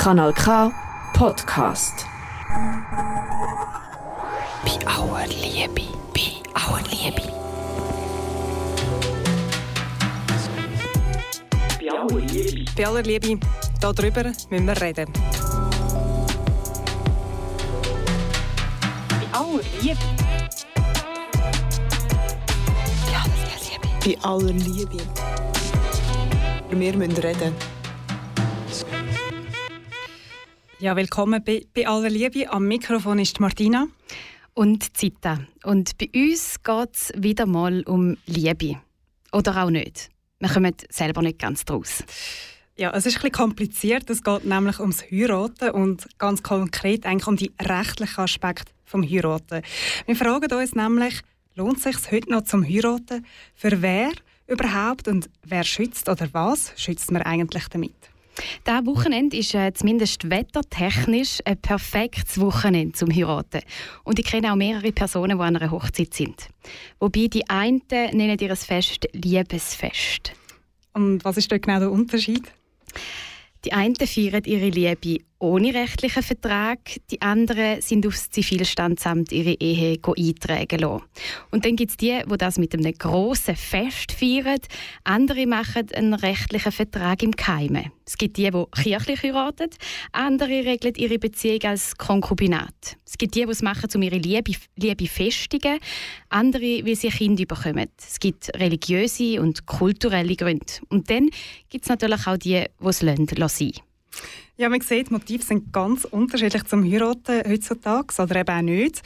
Kanal K Podcast. Bei aller Liebe, bei aller Liebe. Bei aller Liebe. Bei aller Liebe, darüber müssen wir reden. Bei aller Liebe. Bei aller Liebe. Wir müssen reden. Ja, willkommen bei, bei aller Liebe. Am Mikrofon ist Martina. Und Zita. Und bei uns geht es wieder mal um Liebe. Oder auch nicht. Wir kommen selber nicht ganz draus. Ja, es ist ein bisschen kompliziert. Es geht nämlich ums Heiraten und ganz konkret eigentlich um die rechtlichen Aspekte vom Heiraten. Wir fragen uns nämlich, lohnt es sich heute noch zum Heiraten? Für wer überhaupt und wer schützt oder was schützt man eigentlich damit? Dieses Wochenende ist äh, zumindest wettertechnisch ein perfektes Wochenende zum Heiraten. Und ich kenne auch mehrere Personen, die an einer Hochzeit sind. Wobei die einen nennen ihr Fest Liebesfest. Und was ist dort genau der Unterschied? Die einen feiern ihre Liebe ohne rechtlichen Vertrag, die anderen sind aufs Zivilstandsamt ihre Ehe eintragen lassen. Und dann gibt es die, die das mit einem grossen Fest feiern. Andere machen einen rechtlichen Vertrag im Keime. Es gibt die, die kirchlich heiraten, andere regeln ihre Beziehung als Konkubinat. Es gibt die, die es machen, um ihre Liebe, Liebe festigen, andere, weil sie ein Kind bekommen. Es gibt religiöse und kulturelle Gründe. Und dann gibt es natürlich auch die, die es lassen, lassen. Ja, man sieht, Motive sind ganz unterschiedlich zum Heiraten heutzutage oder eben auch nicht.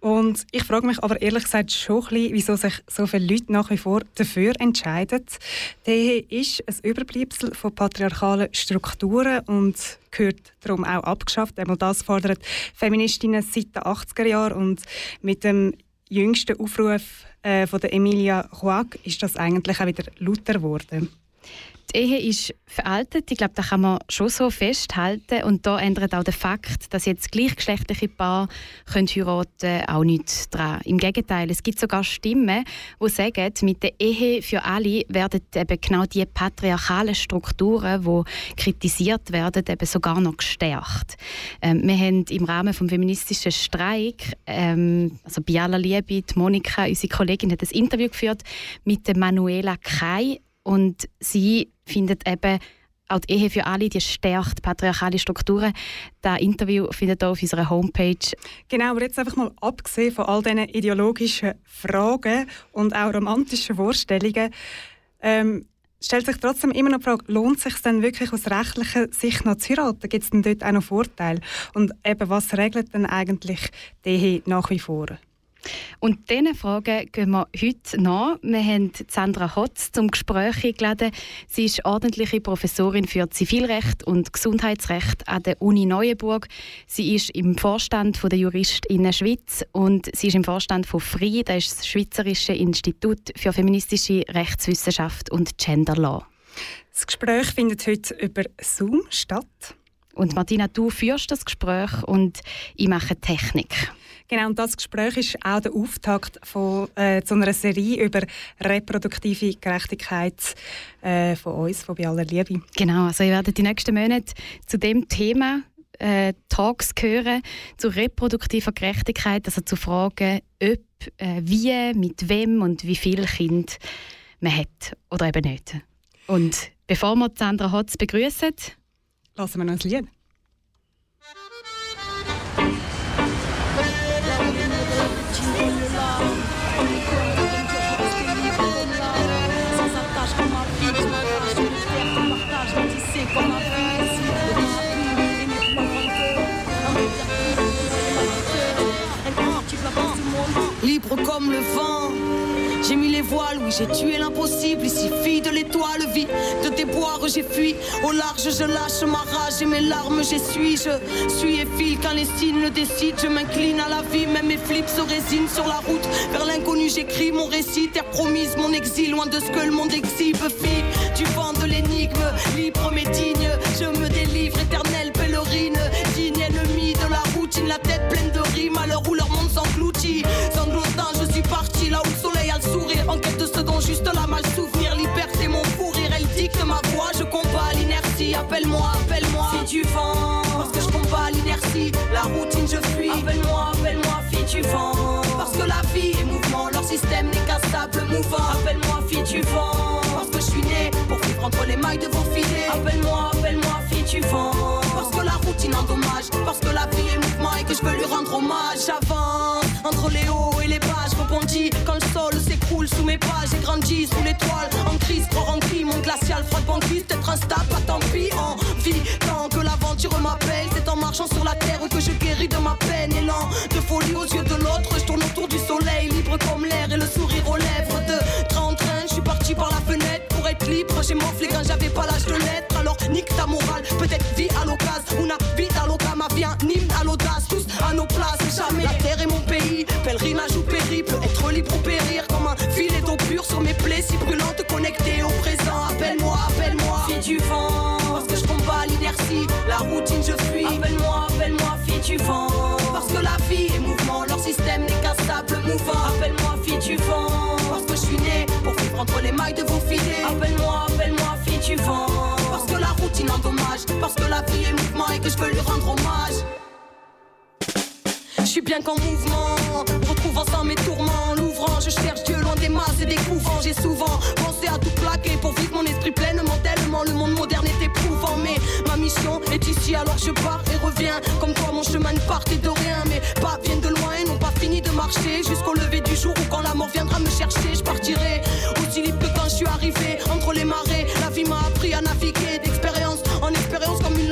Und ich frage mich aber ehrlich gesagt schon ein bisschen, wieso sich so viele Leute nach wie vor dafür entscheiden. Die Ehe ist ein Überbleibsel von patriarchalen Strukturen und gehört darum auch abgeschafft. Einmal das fordern Feministinnen seit den 80er Jahren und mit dem jüngsten Aufruf äh, von der Emilia Huag ist das eigentlich auch wieder lauter geworden. Die Ehe ist veraltet, ich glaube, das kann man schon so festhalten. Und da ändert auch der Fakt, dass jetzt gleichgeschlechtliche Paare können heiraten auch nichts daran. Im Gegenteil, es gibt sogar Stimmen, die sagen, mit der Ehe für alle werden eben genau die patriarchalen Strukturen, die kritisiert werden, eben sogar noch gestärkt. Ähm, wir haben im Rahmen des feministischen Streik, ähm, also bei aller Liebe, die Monika, unsere Kollegin, hat ein Interview geführt mit der Manuela Kai, und sie findet eben, auch die Ehe für alle, die stärkt patriarchale Strukturen. Das Interview findet ihr auf unserer Homepage. Genau, aber jetzt einfach mal abgesehen von all diesen ideologischen Fragen und auch romantischen Vorstellungen, ähm, stellt sich trotzdem immer noch die Frage, lohnt es sich denn wirklich aus rechtlicher Sicht noch zu heiraten? Gibt es denn dort auch noch Vorteile? Und eben, was regelt denn eigentlich die Ehe nach wie vor? Und diesen Fragen gehen wir heute nach. Wir haben Sandra Hotz zum Gespräch eingeladen. Sie ist ordentliche Professorin für Zivilrecht und Gesundheitsrecht an der Uni Neuenburg. Sie ist im Vorstand der JuristInnen Schweiz und sie ist im Vorstand von FRI, das ist das Schweizerische Institut für feministische Rechtswissenschaft und Gender Law. Das Gespräch findet heute über Zoom statt. Und Martina, du führst das Gespräch und ich mache Technik. Genau, und das Gespräch ist auch der Auftakt von, äh, zu einer Serie über reproduktive Gerechtigkeit äh, von uns, von «Bei aller Liebe». Genau, also ihr werdet die nächsten Monate zu dem Thema äh, Talks hören, zu reproduktiver Gerechtigkeit, also zu Fragen, ob, äh, wie, mit wem und wie viele Kinder man hat oder eben nicht. Und bevor wir Sandra Hotz begrüßen, lassen wir noch ein Lied. Libre comme le vent. J'ai mis les voiles, oui, j'ai tué l'impossible. Ici, fille de l'étoile, vie de tes boires, j'ai fui. Au large, je lâche ma rage et mes larmes, j'essuie. Je suis et file quand les signes le décident. Je m'incline à la vie, même mes flips se résinent sur la route. Vers l'inconnu, j'écris mon récit. Terre promise, mon exil, loin de ce que le monde exhibe. Fille du vent de l'énigme, libre mais digne. Je me délivre, éternelle pèlerine. Digne ennemi de la routine, la tête pleine de rimes. À l'heure où leur monde s'engloutit. Juste la mal souffrir. Liberté, mon fou elle dicte ma voix. Je combats l'inertie. Appelle-moi, appelle-moi. Si tu vent l'inertie, la routine je fuis. Appelle-moi, appelle-moi fille tu vends. Parce que la vie est mouvement, leur système n'est qu'un stable mouvant. Appelle-moi fille tu vends. Parce que je suis né pour vivre entre les mailles de vos filets. Appelle-moi, appelle-moi fille tu vends. Parce que la routine endommage, parce que la vie est mouvement et que je veux lui rendre hommage. J'avance entre les hauts et les bas, quand le sol s'écroule sous mes pas. J'ai grandi sous l'étoile, en crise, trop rempli, mon glacial, froid banquise, peut-être instable, pas tant pis, en vie, tant que l'aventure m'appelle. C'est en marchant sur la terre que je guéris de ma peine. Élan de folie aux yeux de l'autre, je tourne autour du soleil, libre comme l'air et le sourire aux lèvres. De train en train, je suis parti par la fenêtre pour être libre. J'ai morflé quand j'avais pas l'âge de l'être. Alors nique ta morale, peut-être vie à l'occasion, et que je veux lui rendre hommage. Je suis bien qu'en mouvement, retrouvant sans mes tourments, l'ouvrant, je cherche Dieu loin des masses et des couvents. J'ai souvent pensé à tout plaquer pour vivre mon esprit pleinement, tellement le monde moderne est éprouvant. Mais ma mission est ici, alors je pars et reviens. Comme quoi mon chemin ne partait de rien, mes pas viennent de loin et n'ont pas fini de marcher jusqu'au lever du jour où quand la mort viendra me chercher, je partirai aussi libre que quand je suis arrivé entre les marées.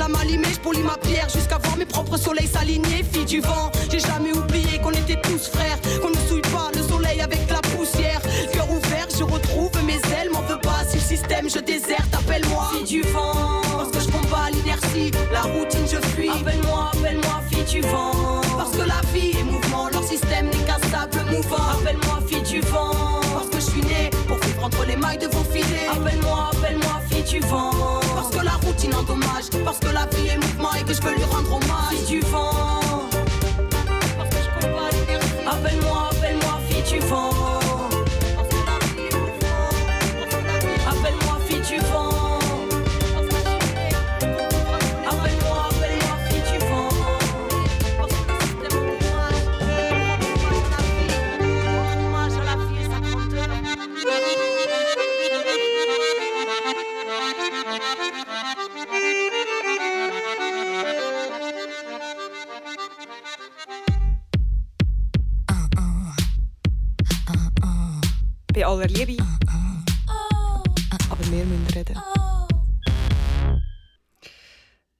Lame allumée. Je polis ma pierre jusqu'à voir mes propres soleils s'aligner. Fille du vent, j'ai jamais oublié qu'on était tous frères, qu'on ne souille pas le soleil avec la poussière. Cœur ouvert, je retrouve mes ailes, m'en veux pas si le système je déserte. Appelle-moi fille du vent, parce que je combats l'inertie, la routine je fuis. Appelle-moi, appelle-moi fille du vent, parce que la vie est mouvement, leur système n'est qu'un stable mouvant. Appelle-moi fille du vent, parce que je suis né pour vivre entre les mailles de vos filets. Appelle-moi, du vent, parce que la routine endommage, parce que la vie est mouvement et que je veux lui rendre hommage. Du vent. Bei aller Liebe. Aber wir müssen reden.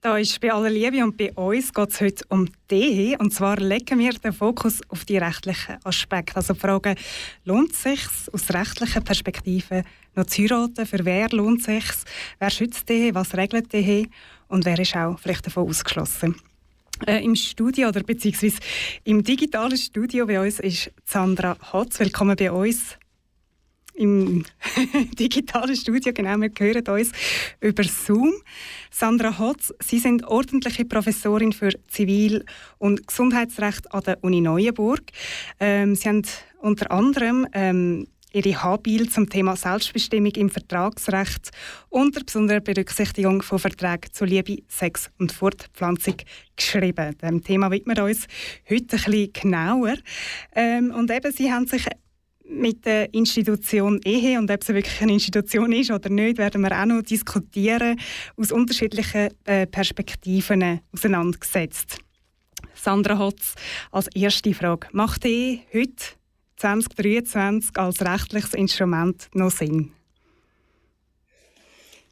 Da ist bei aller Liebe und bei uns geht es heute um die. Und zwar legen wir den Fokus auf die rechtlichen Aspekte. Also die Frage, lohnt es sich aus rechtlicher Perspektive noch zu heiraten? Für wer lohnt es sich? Wer schützt die? Was regelt die? Und wer ist auch vielleicht davon ausgeschlossen? Äh, Im Studio oder beziehungsweise im digitalen Studio bei uns ist Sandra Hotz. Willkommen bei uns im digitalen Studio. Genau, wir hören uns über Zoom. Sandra Hotz, Sie sind ordentliche Professorin für Zivil- und Gesundheitsrecht an der Uni Neuenburg. Ähm, Sie haben unter anderem ähm, Ihre Habil zum Thema Selbstbestimmung im Vertragsrecht unter besonderer Berücksichtigung von Verträgen zu Liebe, Sex und Fortpflanzung geschrieben. Dem Thema widmen wir uns heute ein bisschen genauer. Ähm, und eben, Sie haben sich mit der Institution Ehe und ob sie wirklich eine Institution ist oder nicht, werden wir auch noch diskutieren, aus unterschiedlichen äh, Perspektiven auseinandergesetzt. Sandra Hotz als erste Frage. Macht Ehe heute 2023 als rechtliches Instrument noch Sinn?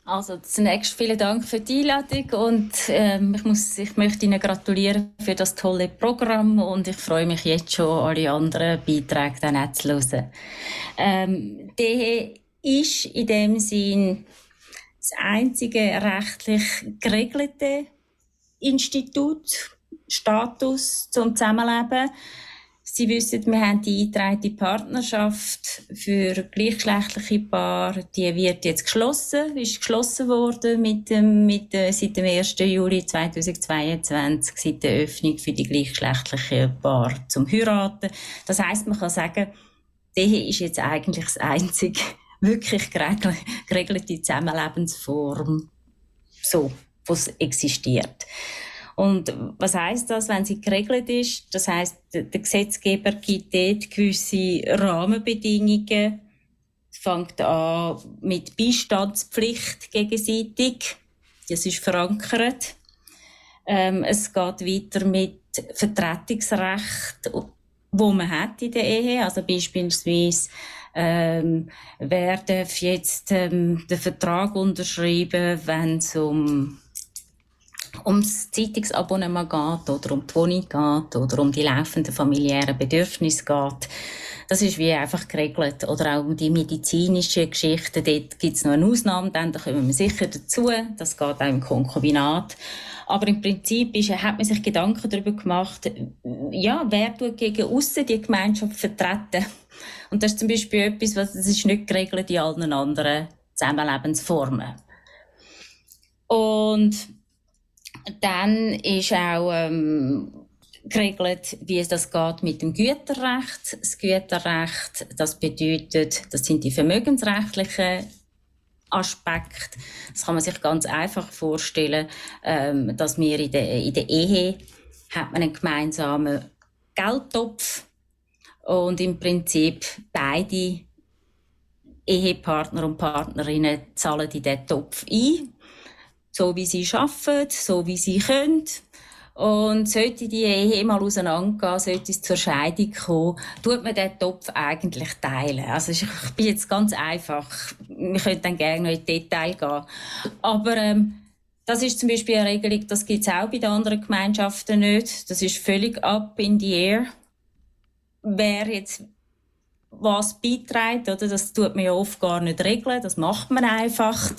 Also zunächst vielen Dank für die Einladung und ähm, ich, muss, ich möchte Ihnen gratulieren für das tolle Programm und ich freue mich jetzt schon, alle anderen Beiträge dann auch zu hören. Ähm, Ehe ist in dem Sinn das einzige rechtlich geregelte Institut, Status zum Zusammenleben. Sie wissen, wir haben die eingetragene Partnerschaft für gleichgeschlechtliche Paare, die wird jetzt geschlossen, ist geschlossen worden mit dem, mit, seit dem 1. Juli 2022, seit der Öffnung für die gleichgeschlechtlichen Paare zum Heiraten. Das heißt, man kann sagen, die ist jetzt eigentlich das einzige wirklich geregel- geregelte Zusammenlebensform, so, was existiert. Und was heißt das, wenn sie geregelt ist? Das heißt, der Gesetzgeber gibt dort gewisse Rahmenbedingungen. Fängt an mit Beistandspflicht gegenseitig. Das ist verankert. Ähm, es geht weiter mit Vertretungsrecht, wo man hat in der Ehe. Also beispielsweise ähm, wer darf jetzt ähm, den Vertrag unterschreiben, wenn es um ums Zeitungsabonnement geht oder um die Wohnung geht oder um die laufenden familiären Bedürfnisse geht. Das ist wie einfach geregelt. Oder auch um die medizinischen Geschichten. Dort gibt es noch eine Ausnahme, dann, da kommen wir sicher dazu. Das geht auch im Konkubinat. Aber im Prinzip ist, hat man sich Gedanken darüber gemacht, ja, wer tut gegen aussen die Gemeinschaft vertreten. Und das ist zum Beispiel etwas, was das ist nicht geregelt in allen anderen Zusammenlebensformen. Und dann ist auch ähm, geregelt, wie es das geht mit dem Güterrecht. Das Güterrecht, das bedeutet, das sind die vermögensrechtlichen Aspekte. Das kann man sich ganz einfach vorstellen, ähm, dass wir in der, in der Ehe hat man einen gemeinsamen Geldtopf und im Prinzip beide Ehepartner und Partnerinnen zahlen in diesen Topf ein so wie sie arbeiten, so wie sie können. Und sollte die Ehe mal auseinandergehen, sollte es zur Scheidung kommen, tut man den Topf eigentlich teilen. Also ich bin jetzt ganz einfach. Wir können dann gerne noch in Detail gehen. Aber ähm, das ist zum Beispiel eine Regelung, das gibt es auch bei den anderen Gemeinschaften nicht. Das ist völlig up in the air. Wer jetzt was beiträgt, oder? das tut man ja oft gar nicht regeln, das macht man einfach.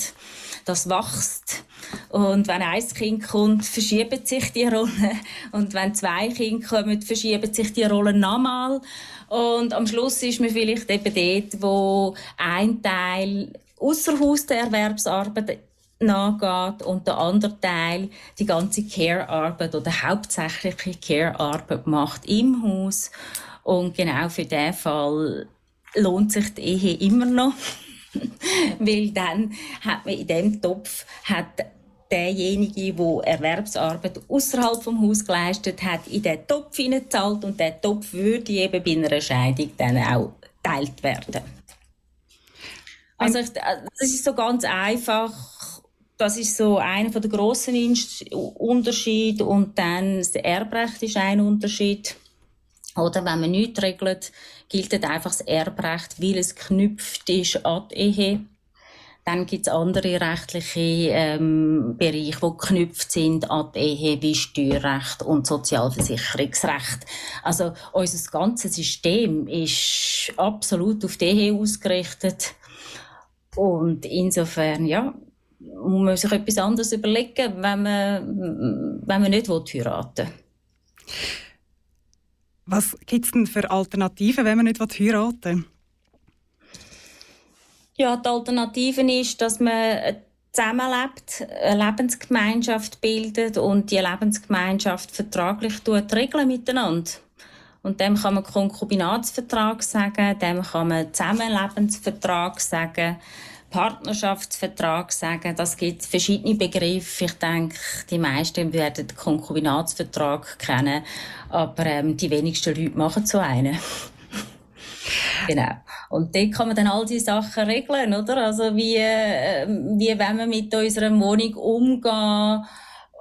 Das wächst. Und wenn ein Kind kommt, verschieben sich die Rollen. Und wenn zwei Kinder kommen, verschieben sich die Rollen nochmal. Und am Schluss ist man vielleicht eben dort, wo ein Teil außer Haus der Erwerbsarbeit nachgeht und der andere Teil die ganze Care-Arbeit oder hauptsächliche Care-Arbeit macht im Haus. Und genau für diesen Fall lohnt sich die Ehe immer noch. Weil dann hat man in dem Topf hat derjenige, der Erwerbsarbeit außerhalb vom Haus geleistet hat, in den Topf hineingezahlt und der Topf würde eben bei einer Scheidung dann auch geteilt werden. Also ich, das ist so ganz einfach. Das ist so einer der grossen Unterschiede und dann das Erbrecht ist ein Unterschied. Oder wenn man nichts regelt, gilt einfach das Erbrecht, weil es geknüpft ist an die Ehe. Dann gibt es andere rechtliche ähm, Bereiche, die geknüpft sind an die Ehe, wie Steuerrecht und Sozialversicherungsrecht. Also unser ganzes System ist absolut auf die Ehe ausgerichtet. Und insofern, ja, muss man sich etwas anderes überlegen, wenn man, wenn man nicht heiraten will. Was gibt es denn für Alternativen, wenn man nicht heiraten will? Ja, die Alternative ist, dass man zusammenlebt, eine Lebensgemeinschaft bildet und die Lebensgemeinschaft vertraglich regeln miteinander. Und dem kann man Konkubinatsvertrag sagen, dem kann man Zusammenlebensvertrag sagen, Partnerschaftsvertrag sagen. Das gibt verschiedene Begriffe. Ich denke, die meisten werden den Konkubinatsvertrag kennen, aber ähm, die wenigsten Leute machen so einen. Genau. Und dort kann man dann all diese Sachen regeln, oder? Also wie, äh, wie wenn wir mit unserer Wohnung umgehen,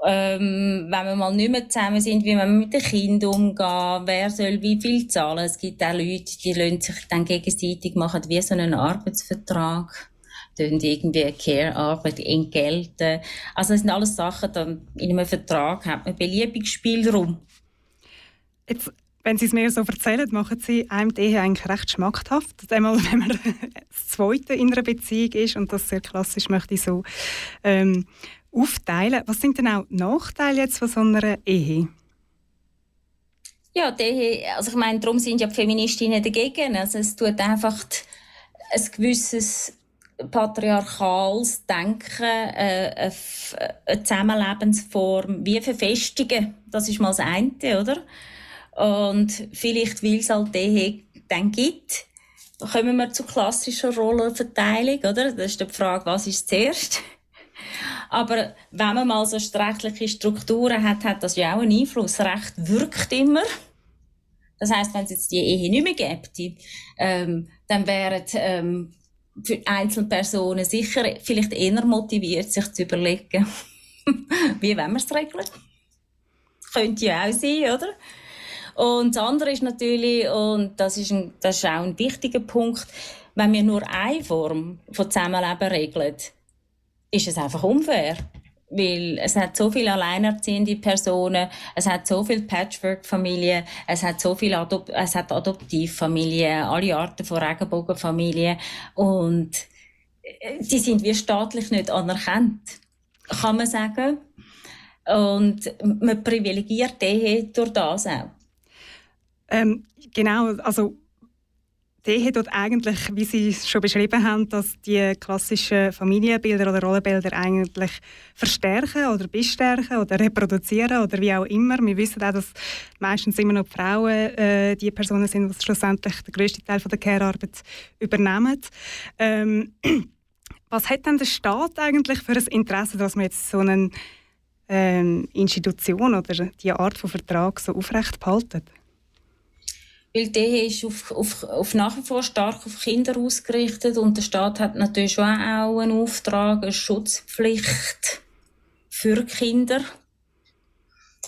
ähm, wenn wir mal nicht mehr zusammen sind, wie wir mit den Kindern umgehen, wer soll wie viel zahlen. Es gibt auch Leute, die sich dann gegenseitig machen, wie so einen Arbeitsvertrag tun irgendwie Care-Arbeit entgelten. Also das sind alles Sachen, dann in einem Vertrag hat man beliebig Spielraum. Jetzt wenn Sie es mir so erzählen, machen Sie einem die Ehe eigentlich recht schmackhaft. Einmal, wenn man das Zweite in einer Beziehung ist und das sehr klassisch möchte ich so ähm, aufteilen. Was sind denn auch Nachteile jetzt von so einer Ehe? Ja, die Ehe, also ich meine, darum sind ja die Feministinnen dagegen. Also es tut einfach ein gewisses patriarchales Denken, äh, eine Zusammenlebensform wie verfestigen. Das ist mal das eine, oder? Und vielleicht, weil es halt die dann gibt, kommen wir zur klassischen Rollenverteilung, oder? Das ist die Frage, was ist zuerst? Aber wenn man mal so rechtliche Strukturen hat, hat das ja auch einen Einfluss. Recht wirkt immer. Das heißt, wenn es jetzt die Ehe nicht mehr gäbe, ähm, dann wären ähm, für Einzelpersonen sicher vielleicht eher motiviert, sich zu überlegen, wie wollen wir es regeln. Könnte ja auch sein, oder? Und das andere ist natürlich, und das ist, ein, das ist auch ein wichtiger Punkt, wenn wir nur eine Form von Zusammenleben regeln, ist es einfach unfair. Weil es hat so viele alleinerziehende Personen, es hat so viele Patchwork-Familien, es hat so viele Adop es hat Adoptivfamilien, alle Arten von Regenbogenfamilien. Und äh, die sind wie staatlich nicht anerkannt, kann man sagen. Und man privilegiert die durch das auch. Ähm, genau, also die Ehe dort eigentlich, wie Sie es schon beschrieben haben, dass die klassischen Familienbilder oder Rollenbilder eigentlich verstärken oder bestärken oder reproduzieren oder wie auch immer. Wir wissen auch, dass meistens immer noch die Frauen äh, die Personen sind, die schlussendlich den grössten Teil von der Care-Arbeit übernehmen. Ähm, was hat denn der Staat eigentlich für ein Interesse, dass man jetzt so eine ähm, Institution oder die Art von Vertrag so aufrecht behalten? Weil die ist auf, auf, auf nach wie vor stark auf Kinder ausgerichtet und der Staat hat natürlich auch einen Auftrag, eine Schutzpflicht für Kinder.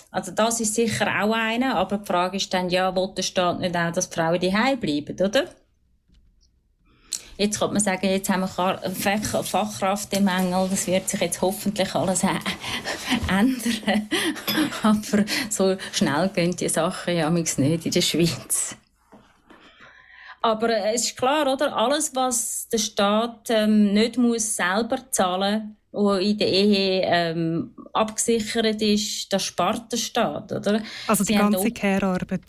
Also das ist sicher auch eine, aber die Frage ist dann, ja, will der Staat nicht auch, dass die Frauen daheim bleiben, oder? Jetzt könnte man sagen, jetzt haben wir Fachkräftemangel, das wird sich jetzt hoffentlich alles ändern. Aber so schnell gehen die Sachen ja nicht in der Schweiz. Aber äh, es ist klar, oder? Alles, was der Staat ähm, nicht muss selber zahlen muss, in der Ehe ähm, abgesichert ist, das spart der Staat, oder? Also die Sie ganze Care-Arbeit.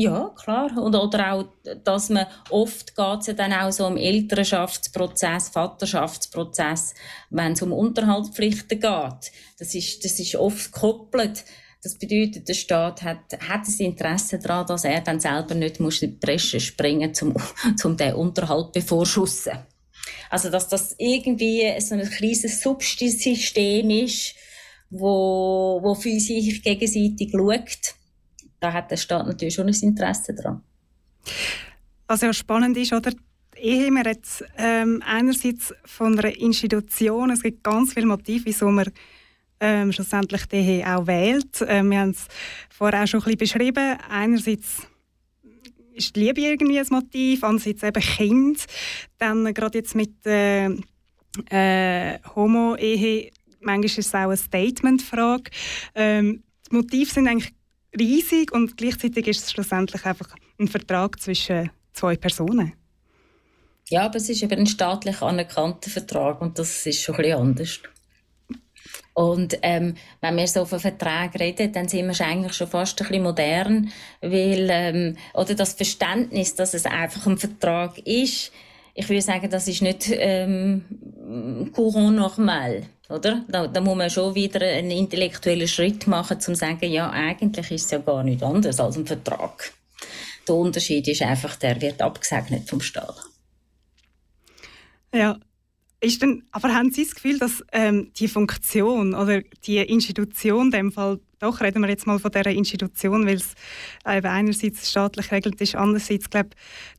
Ja, klar. Und, oder auch, dass man oft geht ja dann auch so um Elternschaftsprozess, Vaterschaftsprozess, wenn es um Unterhaltspflichten geht. Das ist, das ist oft gekoppelt. Das bedeutet, der Staat hat, hat das Interesse daran, dass er dann selber nicht muss in die Bresche springen muss, um, um den Unterhalt bevorschussen. Also, dass das irgendwie so ein kleines Subsystem ist, wo, wo für sich gegenseitig schaut da hat der Staat natürlich schon ein Interesse daran. Was ja spannend ist, oder? Die Ehe, man hat ähm, einerseits von einer Institution, es gibt ganz viele Motive, wieso man ähm, schlussendlich die auch wählt. Ähm, wir haben es vorher auch schon ein bisschen beschrieben. Einerseits ist die Liebe irgendwie ein Motiv, andererseits eben Kind. Dann gerade jetzt mit äh, äh, Homo-Ehe, manchmal ist es auch eine Statement-Frage. Ähm, die Motive sind eigentlich riesig und gleichzeitig ist es schlussendlich einfach ein Vertrag zwischen zwei Personen. Ja, aber es ist eben ein staatlich anerkannter Vertrag und das ist schon ein bisschen anders. Und ähm, wenn wir so von Verträgen reden, dann sind wir eigentlich schon fast ein bisschen modern, weil ähm, oder das Verständnis, dass es einfach ein Vertrag ist, ich würde sagen, das ist nicht ähm, courant normal. Oder? Da, da muss man schon wieder einen intellektuellen Schritt machen, um zu sagen, ja, eigentlich ist es ja gar nicht anders als ein Vertrag. Der Unterschied ist einfach, der wird abgesegnet vom Staat. Ja, ist denn, aber haben Sie das Gefühl, dass ähm, die Funktion oder die Institution, in dem Fall, doch reden wir jetzt mal von dieser Institution, weil es äh, einerseits staatlich regelt ist, andererseits glaube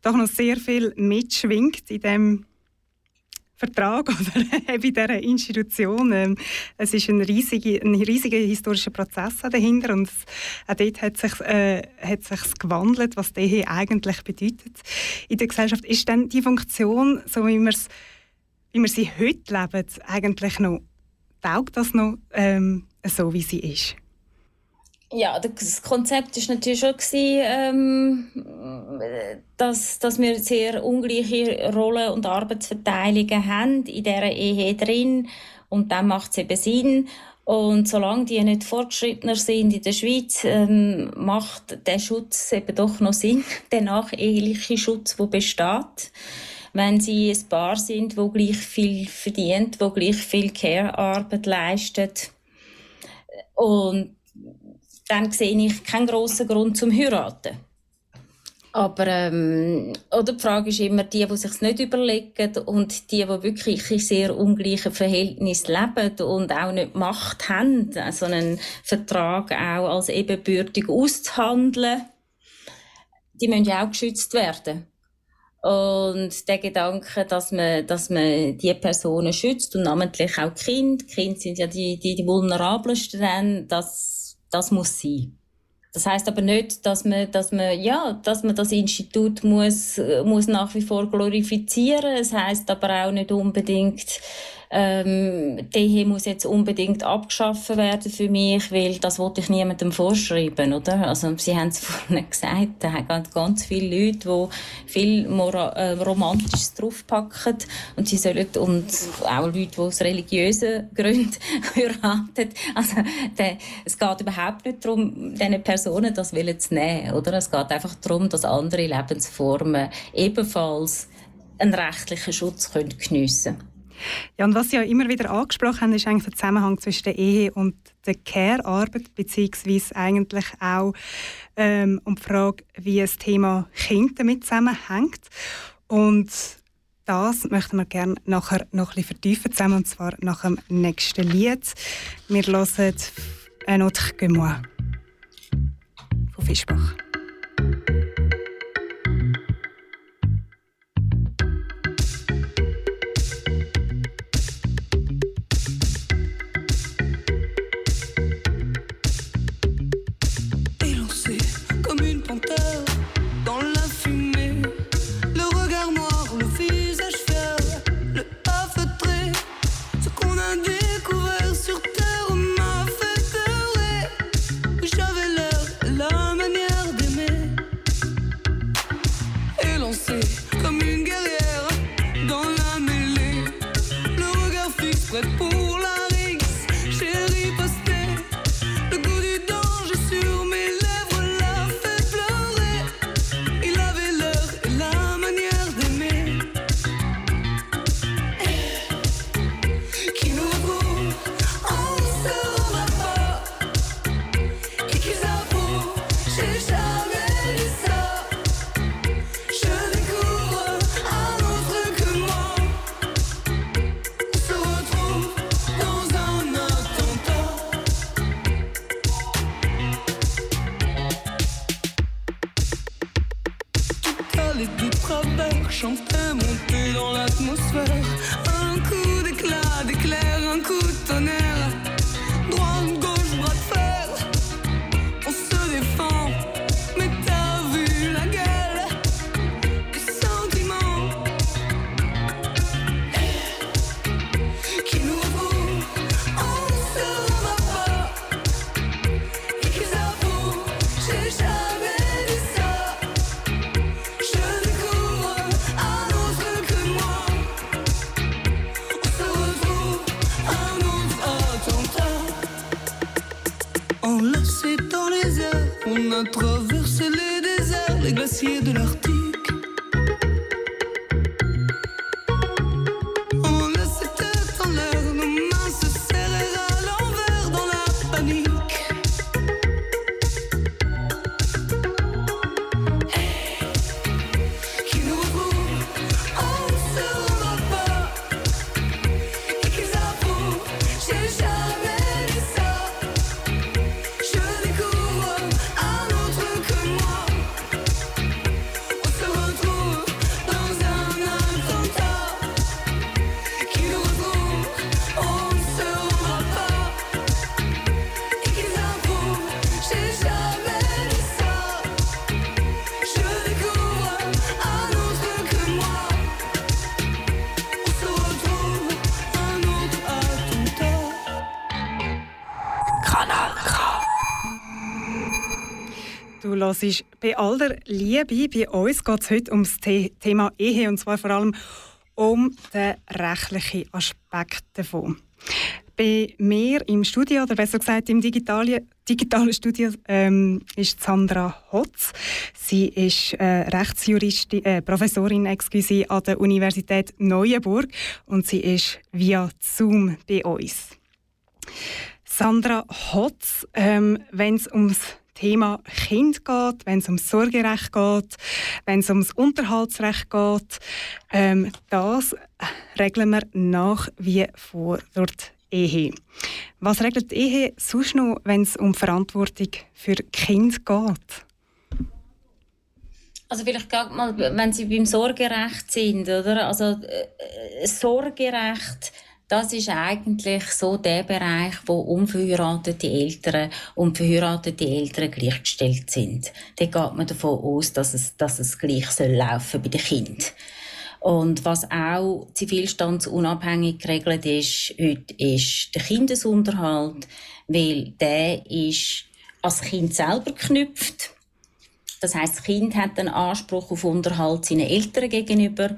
doch noch sehr viel mitschwingt in dem Vertrag oder eben dieser Institution. Ähm, es ist ein riesiger, ein riesiger historischer Prozess dahinter und auch dort hat sich äh, hat sich's gewandelt, was die eigentlich bedeutet in der Gesellschaft. Ist denn die Funktion, so wie wie wir sie heute leben, eigentlich noch taugt das noch ähm, so, wie sie ist? Ja, das Konzept ist natürlich schon ähm, dass, dass wir sehr ungleiche Rollen und Arbeitsverteilungen haben in dieser Ehe drin und dann macht es eben Sinn. Und solange die nicht fortgeschrittener sind in der Schweiz, ähm, macht der Schutz eben doch noch Sinn, der nacheheliche Schutz, der besteht. Wenn sie ein Paar sind, wo gleich viel verdient, wo gleich viel Care-Arbeit leistet. Und dann sehe ich keinen grossen Grund zum heiraten. Aber ähm, oder die Frage ist immer die, die sich nicht überlegen und die, die wirklich in sehr ungleichen Verhältnissen leben und auch nicht Macht haben, so einen Vertrag auch als ebenbürtig auszuhandeln, die müssen ja auch geschützt werden. Und der Gedanke, dass man, dass man die Personen schützt und namentlich auch die Kinder, die Kinder sind ja die, die, die vulnerabelsten, dann, das, das muss sein. Das heißt aber nicht, dass man, dass man, ja, dass man das Institut muss, muss nach wie vor glorifizieren. Es heißt aber auch nicht unbedingt, ähm, Ehe muss jetzt unbedingt abgeschafft werden für mich, weil das wollte ich niemandem vorschreiben, oder? Also, Sie haben es vorhin gesagt, da haben ganz viele Leute, die viel Mora äh, Romantisches draufpacken und sie sollen, und auch Leute, die aus religiösen Gründen heiraten. Also, der, es geht überhaupt nicht darum, diesen Personen das zu nehmen, oder? Es geht einfach darum, dass andere Lebensformen ebenfalls einen rechtlichen Schutz geniessen können. Ja, und was Sie ja immer wieder angesprochen haben, ist eigentlich der Zusammenhang zwischen der Ehe und der Care-Arbeit, beziehungsweise eigentlich auch ähm, um die Frage, wie das Thema Kind damit zusammenhängt. Und das möchten wir gerne nachher noch ein vertiefen zusammen, und zwar nach dem nächsten Lied. Wir hören «Un autre que moi» von Fischbach. Hörst bei aller Liebe, bei uns geht es heute um das Thema Ehe und zwar vor allem um den rechtlichen Aspekt davon. Bei mir im Studio, oder besser gesagt im digitalen, digitalen Studio, ähm, ist Sandra Hotz. Sie ist äh, Rechtsjuristin, äh, Professorin excuse, an der Universität Neuenburg und sie ist via Zoom bei uns. Sandra Hotz, ähm, wenn es ums Thema Kind geht, wenn es ums Sorgerecht geht, wenn es ums Unterhaltsrecht geht. Ähm, das regeln wir nach wie vor dort Ehe. Was regelt die Ehe sonst noch, wenn es um Verantwortung für Kind geht? Also vielleicht gerade mal, wenn Sie beim Sorgerecht sind, oder? Also äh, Sorgerecht, das ist eigentlich so der Bereich, wo unverheiratete Eltern und verheiratete Eltern gleichgestellt sind. Da geht man davon aus, dass es, dass es gleich soll laufen bei den Kindern. Und was auch zivilstandsunabhängig geregelt ist, heute ist der Kindesunterhalt, weil der ist als Kind selber geknüpft das heißt, das Kind hat einen Anspruch auf Unterhalt seinen Eltern gegenüber.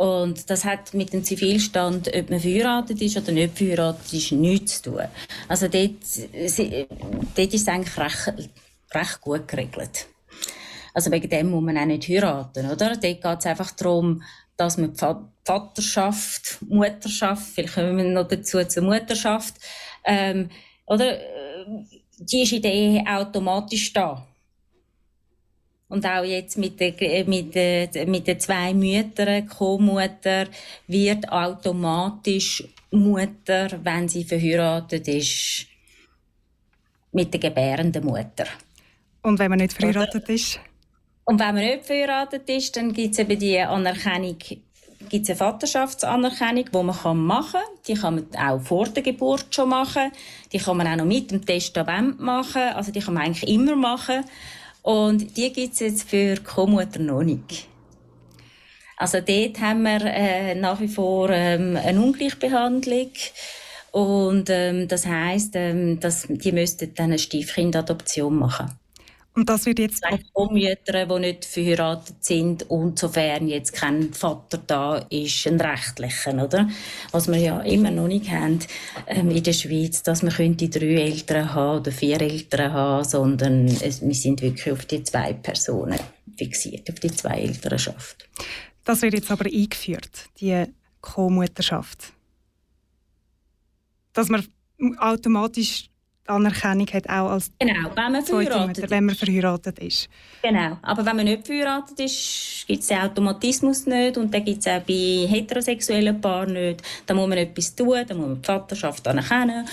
Und das hat mit dem Zivilstand, ob man verheiratet ist oder nicht verheiratet ist, nichts zu tun. Also dort, dort ist es eigentlich recht, recht gut geregelt. Also wegen dem muss man auch nicht heiraten, oder? Dort geht es einfach darum, dass man Vaterschaft, Mutterschaft, vielleicht kommen wir noch dazu zur Mutterschaft, ähm, oder? Die ist in der Ehe automatisch da. Und auch jetzt mit den, mit den, mit den zwei Müttern, Co-Mutter, wird automatisch Mutter, wenn sie verheiratet ist, mit der gebärenden Mutter. Und wenn man nicht verheiratet ist? Und wenn man nicht verheiratet ist, dann gibt es eben die Anerkennung, gibt es eine Vaterschaftsanerkennung, die man machen kann. Die kann man auch vor der Geburt schon machen. Die kann man auch noch mit dem Testament machen. Also die kann man eigentlich immer machen. Und die gibt es jetzt für Co-Mutter noch nicht. Also dort haben wir äh, nach wie vor ähm, eine Ungleichbehandlung. Und ähm, das heisst, ähm, dass die müssten dann eine Stiefkindadoption machen. Und das wird jetzt auch Mütter, die nicht verheiratet sind und sofern jetzt kein Vater da ist, ein rechtlicher, oder? Was wir ja immer noch nicht haben ähm, in der Schweiz, dass man könnte drei Eltern haben oder vier Eltern haben, sondern es, wir sind wirklich auf die zwei Personen fixiert, auf die zwei Elternschaft. Das wird jetzt aber eingeführt, die Co-Mutterschaft. Dass man automatisch Anerkennung hat, auch als genau, wenn man verheiratet Mutter, wenn man verheiratet ist. Genau, aber wenn man nicht verheiratet ist, gibt es den Automatismus nicht und den gibt es auch bei heterosexuellen Paaren nicht. Da muss man etwas tun, da muss man die Vaterschaft anerkennen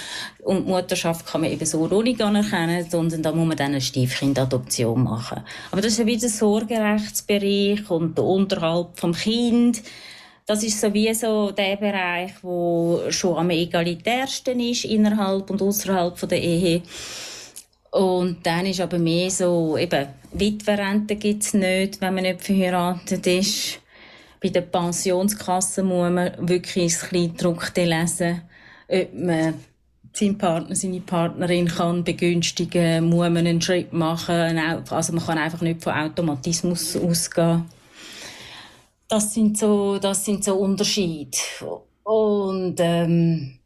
und die Mutterschaft kann man eben so nicht anerkennen, sondern da muss man dann eine Stiefkindadoption machen. Aber das ist wieder der Sorgerechtsbereich und der Unterhalt vom Kind das ist sowieso der Bereich, wo schon am egalitärsten ist innerhalb und außerhalb der Ehe. Und dann ist aber mehr so, eben, Witwerrente gibt es nicht, wenn man nicht verheiratet ist. Bei der Pensionskasse muss man wirklich ins Kleindruck lesen, ob man seinen Partner, seine Partnerin kann begünstigen, muss man einen Schritt machen. Also man kann einfach nicht von Automatismus ausgehen. Das sind so, das sind so Unterschiede. Und, ähm,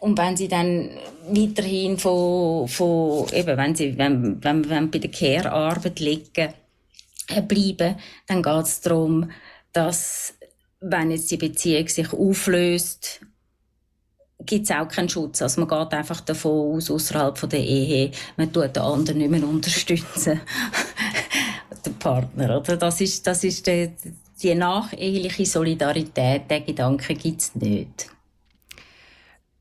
und wenn sie dann weiterhin von, von eben, wenn sie, wenn, wenn, wenn bei der Care-Arbeit liegen, äh, bleiben, dann geht es darum, dass, wenn jetzt die Beziehung sich auflöst, gibt es auch keinen Schutz. Also man geht einfach davon aus, außerhalb der Ehe, man tut den anderen nicht mehr unterstützen der Partner. Oder? Das ist, das ist die, die nacheheliche Solidarität, der Gedanke gibt es nicht.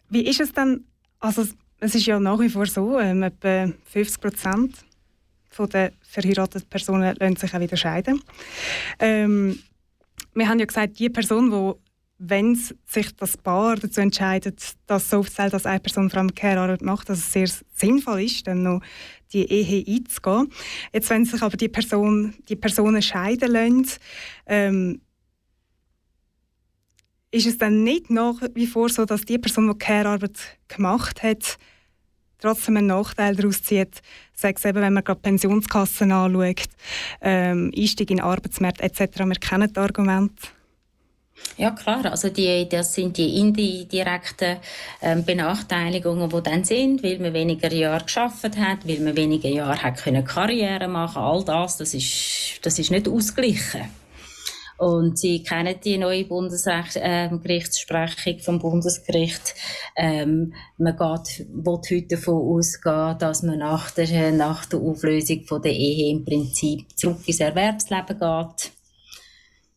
Wie ist es dann, also es ist ja nach wie vor so, ähm, etwa 50 Prozent der verheirateten Personen lassen sich auch wieder scheiden. Ähm, wir haben ja gesagt, die Person, die wenn sich das Paar dazu entscheidet, das so aufzählt, dass eine Person vor allem Care-Arbeit macht, dass es sehr sinnvoll ist, dann noch die Ehe einzugehen. Jetzt, wenn sich aber die, Person, die Personen scheiden lassen, ähm, ist es dann nicht nach wie vor so, dass die Person, die Care-Arbeit gemacht hat, trotzdem einen Nachteil daraus zieht, sei es eben, wenn man gerade Pensionskassen anschaut, ähm, Einstieg in den Arbeitsmarkt etc. Wir kennen die Argumente. Ja klar, also die, das sind die indirekten ähm, Benachteiligungen, die dann sind, weil man weniger Jahre geschafft hat, weil man weniger Jahre hat können Karriere machen. All das, das ist, das ist nicht ausgeglichen. Und Sie kennen die neue Bundesgerichtssprechung ähm, vom Bundesgericht. Ähm, man geht, will heute davon ausgehen, dass man nach der, nach der Auflösung von der Ehe im Prinzip zurück ins Erwerbsleben geht.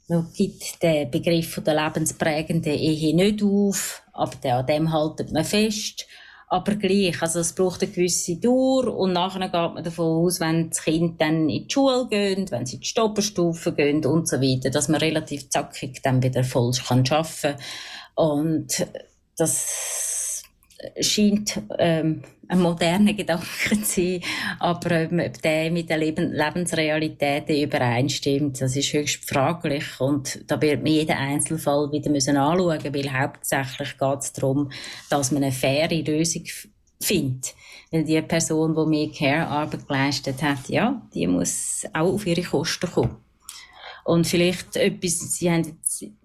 Man gibt den Begriff der lebensprägenden Ehe nicht auf, aber an dem haltet man fest. Aber gleich, also es braucht eine gewisse Dauer und nachher geht man davon aus, wenn das Kind dann in die Schule geht, wenn sie in die Stopperstufe gehen und so weiter, dass man relativ zackig dann wieder voll arbeiten kann. Und das scheint ähm, ein moderner Gedanke zu sein, aber ob der mit den Leben Lebensrealitäten übereinstimmt, das ist höchst fraglich und da wird man jeden Einzelfall wieder müssen anschauen weil hauptsächlich geht es darum, dass man eine faire Lösung findet. Weil die Person, die mir Care-Arbeit geleistet hat, ja, die muss auch auf ihre Kosten kommen. Und vielleicht etwas, Sie haben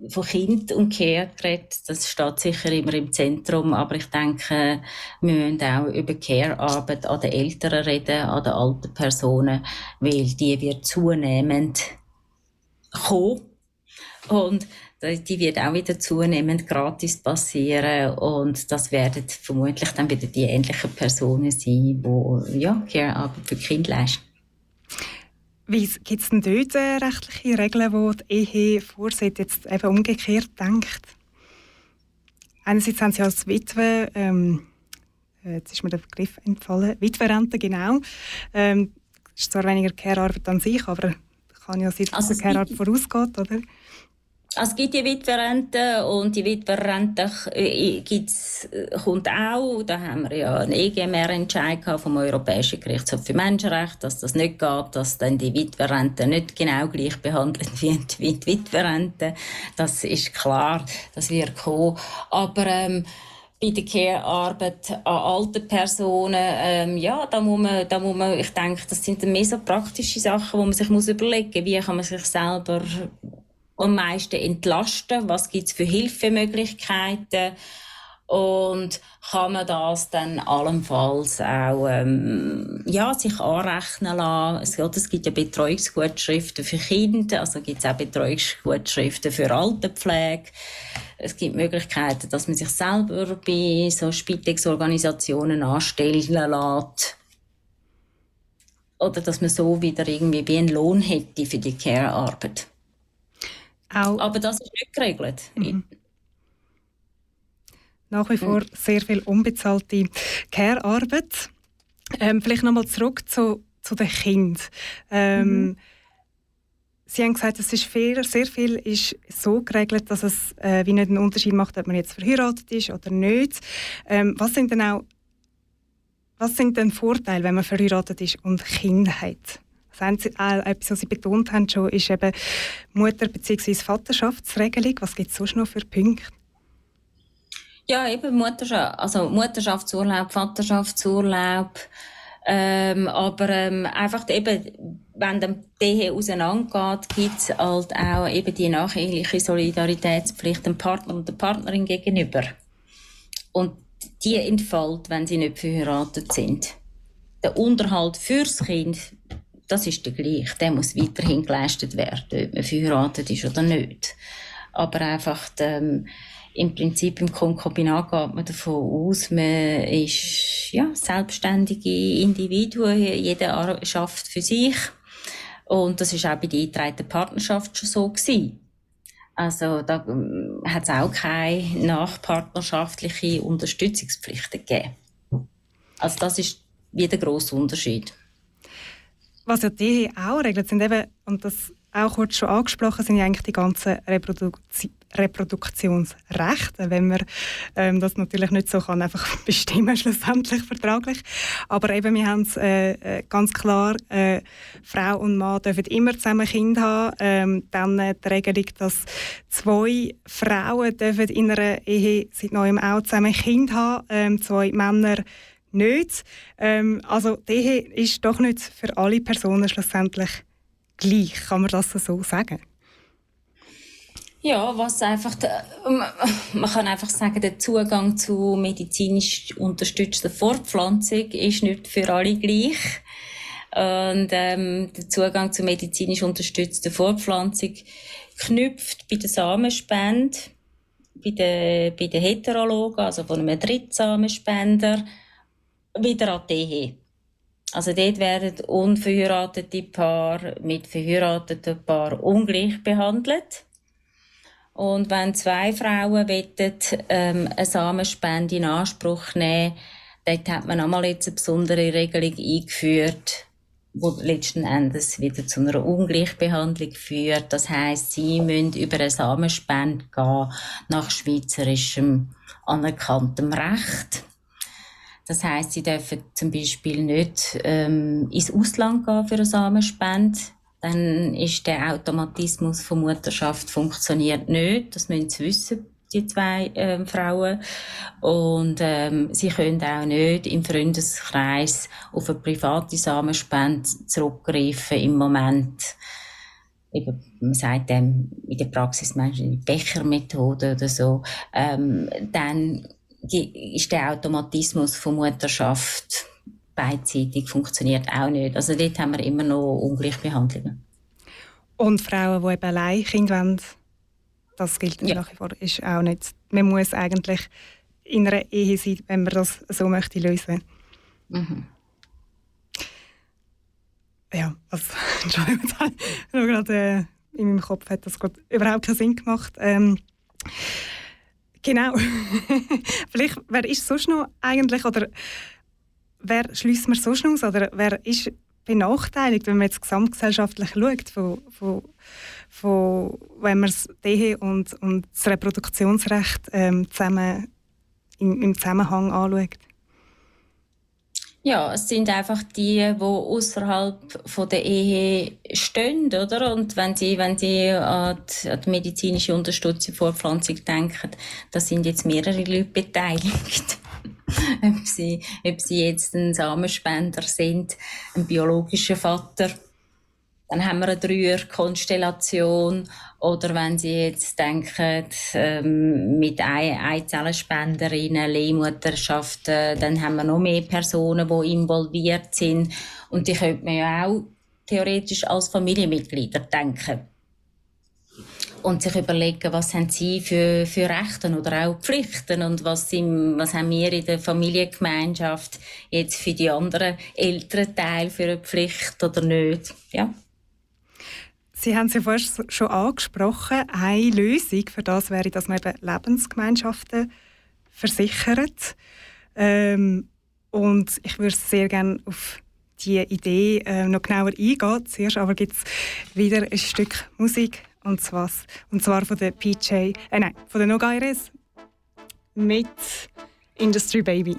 von Kind und Care geredet, das steht sicher immer im Zentrum, aber ich denke, wir müssen auch über Care-Arbeit an den Eltern reden, an den alten Personen, weil die wird zunehmend kommen. Und die wird auch wieder zunehmend gratis passieren und das werden vermutlich dann wieder die ähnlichen Personen sein, die ja, Care-Arbeit für Kinder leisten. Gibt es denn dort äh, rechtliche Regeln, die die Ehe vorsieht, jetzt eben umgekehrt denkt? Einerseits haben sie als Witwe, ähm, äh, jetzt ist mir der Begriff entfallen, Witwerrente, genau. Ähm, ist zwar weniger Care-Arbeit an sich, aber kann ja sein, dass also Care-Arbeit vorausgeht, oder? Also es gibt die Witwerrente und die Witwerrente äh, gibt's, äh, kommt auch, da haben wir ja einen EGMR-Entscheid vom Europäischen Gerichtshof für Menschenrechte, dass das nicht geht, dass dann die Witwerrente nicht genau gleich behandelt wird wie die Witwerrente. Das ist klar, das wird kommen. Aber ähm, bei der Care-Arbeit an alten Personen, ähm, ja, da muss man, da muss man, ich denke, das sind mehr so praktische Sachen, wo man sich muss überlegen muss, wie kann man sich selber am meisten entlasten? Was gibt es für Hilfemöglichkeiten? Und kann man das dann allenfalls auch ähm, ja, sich anrechnen lassen? Es, gibt ja Betreuungsgutschriften für Kinder, also gibt es auch Betreuungsgutschriften für Altenpflege. Es gibt Möglichkeiten, dass man sich selber bei so Spitex-Organisationen anstellen lässt. Oder dass man so wieder irgendwie wie einen Lohn hätte für die Care-Arbeit. Auch Aber das ist nicht geregelt. Mhm. Nach wie vor sehr viel unbezahlte Care-Arbeit. Ähm, vielleicht nochmal zurück zu, zu den Kindern. Ähm, mhm. Sie haben gesagt, es ist viel, sehr viel ist so geregelt, dass es äh, wie nicht einen Unterschied macht, ob man jetzt verheiratet ist oder nicht. Ähm, was sind denn auch was sind denn Vorteile, wenn man verheiratet ist und Kinder hat? Das etwas, was Sie betont haben, schon, ist eben Mutter- bzw. Vaterschaftsregelung. Was gibt es sonst noch für Punkte? Ja, eben Mutterschaft, also Mutterschaftsurlaub, Vaterschaftsurlaub. Ähm, aber ähm, einfach eben, wenn dann Ehe auseinandergeht, gibt es halt auch eben die nacheheliche Solidaritätspflicht dem Partner und der Partnerin gegenüber. Und die entfällt, wenn sie nicht verheiratet sind. Der Unterhalt fürs Kind das ist der gleiche. Der muss weiterhin geleistet werden, ob man verheiratet ist oder nicht. Aber einfach ähm, im Prinzip im Konkubinat geht man davon aus, man ist ja, selbstständige Individuen, jeder schafft für sich. Und das ist auch bei der eingetragenen Partnerschaft schon so gewesen. Also da ähm, hat es auch keine nachpartnerschaftliche Unterstützungspflichten gegeben. Also das ist wieder der grosse Unterschied. Was ja die auch regelt, sind eben, und das auch kurz schon angesprochen, sind ja eigentlich die ganzen Reprodu Reproduktionsrechte, wenn man ähm, das natürlich nicht so kann, einfach bestimmen, schlussendlich vertraglich. Aber eben, wir haben es äh, äh, ganz klar, äh, Frau und Mann dürfen immer zusammen Kinder haben. Ähm, dann äh, die Regelung, dass zwei Frauen dürfen in einer Ehe seit neuem auch zusammen Kinder haben, ähm, zwei Männer nicht. Ähm, also die Ehe ist doch nicht für alle Personen schlussendlich gleich, kann man das so sagen? Ja, was einfach, der, man kann einfach sagen, der Zugang zu medizinisch unterstützter Fortpflanzung ist nicht für alle gleich. Und ähm, der Zugang zu medizinisch unterstützter Fortpflanzung knüpft bei der Samenspende, bei den, bei den Heterologen, also von einem Drittsamenspender, wieder an die Ehe. Also dort werden unverheiratete Paar mit verheirateten Paar ungleich behandelt. Und wenn zwei Frauen wollen, ähm, eine Samenspende in Anspruch nehmen, dort hat man einmal jetzt eine besondere Regelung eingeführt, wo letzten Endes wieder zu einer Ungleichbehandlung führt. Das heißt, sie müssen über eine Samenspende gehen nach schweizerischem anerkanntem Recht. Das heißt, sie dürfen zum Beispiel nicht ähm, ins Ausland gehen für eine Samenspende. Dann ist der Automatismus von Mutterschaft funktioniert nicht. Das müssen sie wissen, die zwei ähm, Frauen. Und ähm, sie können auch nicht im Freundeskreis auf eine private Samenspende zurückgreifen im Moment. Eben, man sagt dem in der Praxis manchmal Bechermethode oder so. Ähm, dann ist der Automatismus von Mutterschaft beidseitig funktioniert auch nicht. Also dort haben wir immer noch Ungleichbehandlungen. Und Frauen, die eben allein Kinder wollen, das gilt ja. nach wie vor, ist auch nicht. Man muss eigentlich in einer Ehe sein, wenn man das so möchte lösen. Mhm. Ja, also, Entschuldigung, gerade äh, in meinem Kopf hat das überhaupt keinen Sinn gemacht. Ähm, Genau. Vielleicht, wer ist sonst noch eigentlich, oder wer schließt man sonst noch aus, oder wer ist benachteiligt, wenn man jetzt gesamtgesellschaftlich schaut, von, von, von, wenn man das Ehe und, und das Reproduktionsrecht ähm, zusammen, im, im Zusammenhang anschaut? Ja, es sind einfach die, die außerhalb der Ehe stehen, oder? Und wenn sie, wenn sie an die, an die medizinische Unterstützung vor Pflanzung denken, da sind jetzt mehrere Leute beteiligt. ob sie, ob sie jetzt ein Samenspender sind, ein biologischer Vater, dann haben wir eine Dreier-Konstellation. Oder wenn Sie jetzt denken, ähm, mit Eizellenspenderinnen, Leihmutterschaften, dann haben wir noch mehr Personen, die involviert sind. Und die könnte man ja auch theoretisch als Familienmitglieder denken. Und sich überlegen, was haben sie für, für Rechte oder auch Pflichten und was, sind, was haben wir in der Familiengemeinschaft jetzt für die anderen älteren Teile für eine Pflicht oder nicht. Ja. Sie haben es ja vorhin schon angesprochen. Eine Lösung für das wäre, dass man eben Lebensgemeinschaften versichert. Ähm, und ich würde sehr gerne auf diese Idee äh, noch genauer eingehen. Zuerst aber gibt es wieder ein Stück Musik und zwar, und zwar von der PJ, äh, nein, von der Nogaires mit Industry Baby.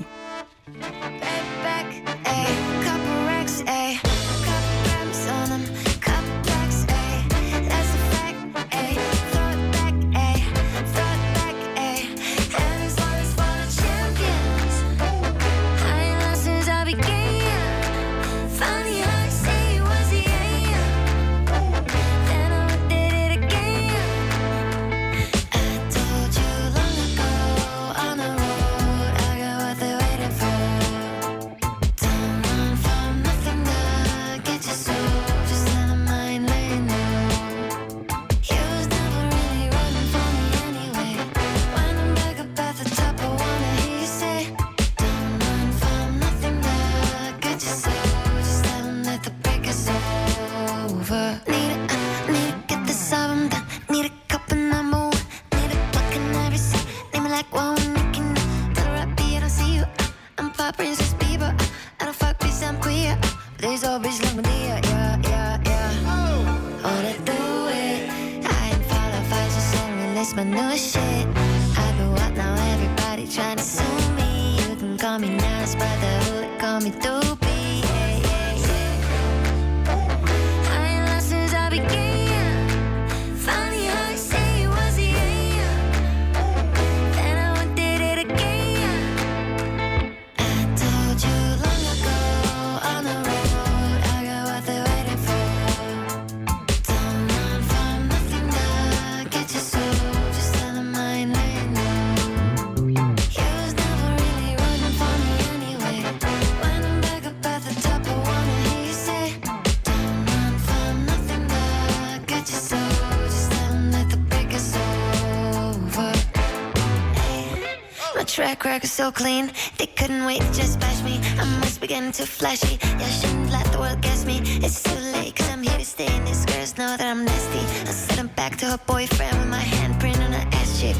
Track so clean. They couldn't wait to just bash me. I must be getting too flashy. Yeah, I shouldn't let the world guess me. It's too late, cause I'm here to stay. And these girls know that I'm nasty. I sent them back to her boyfriend with my handprint on her ass cheek.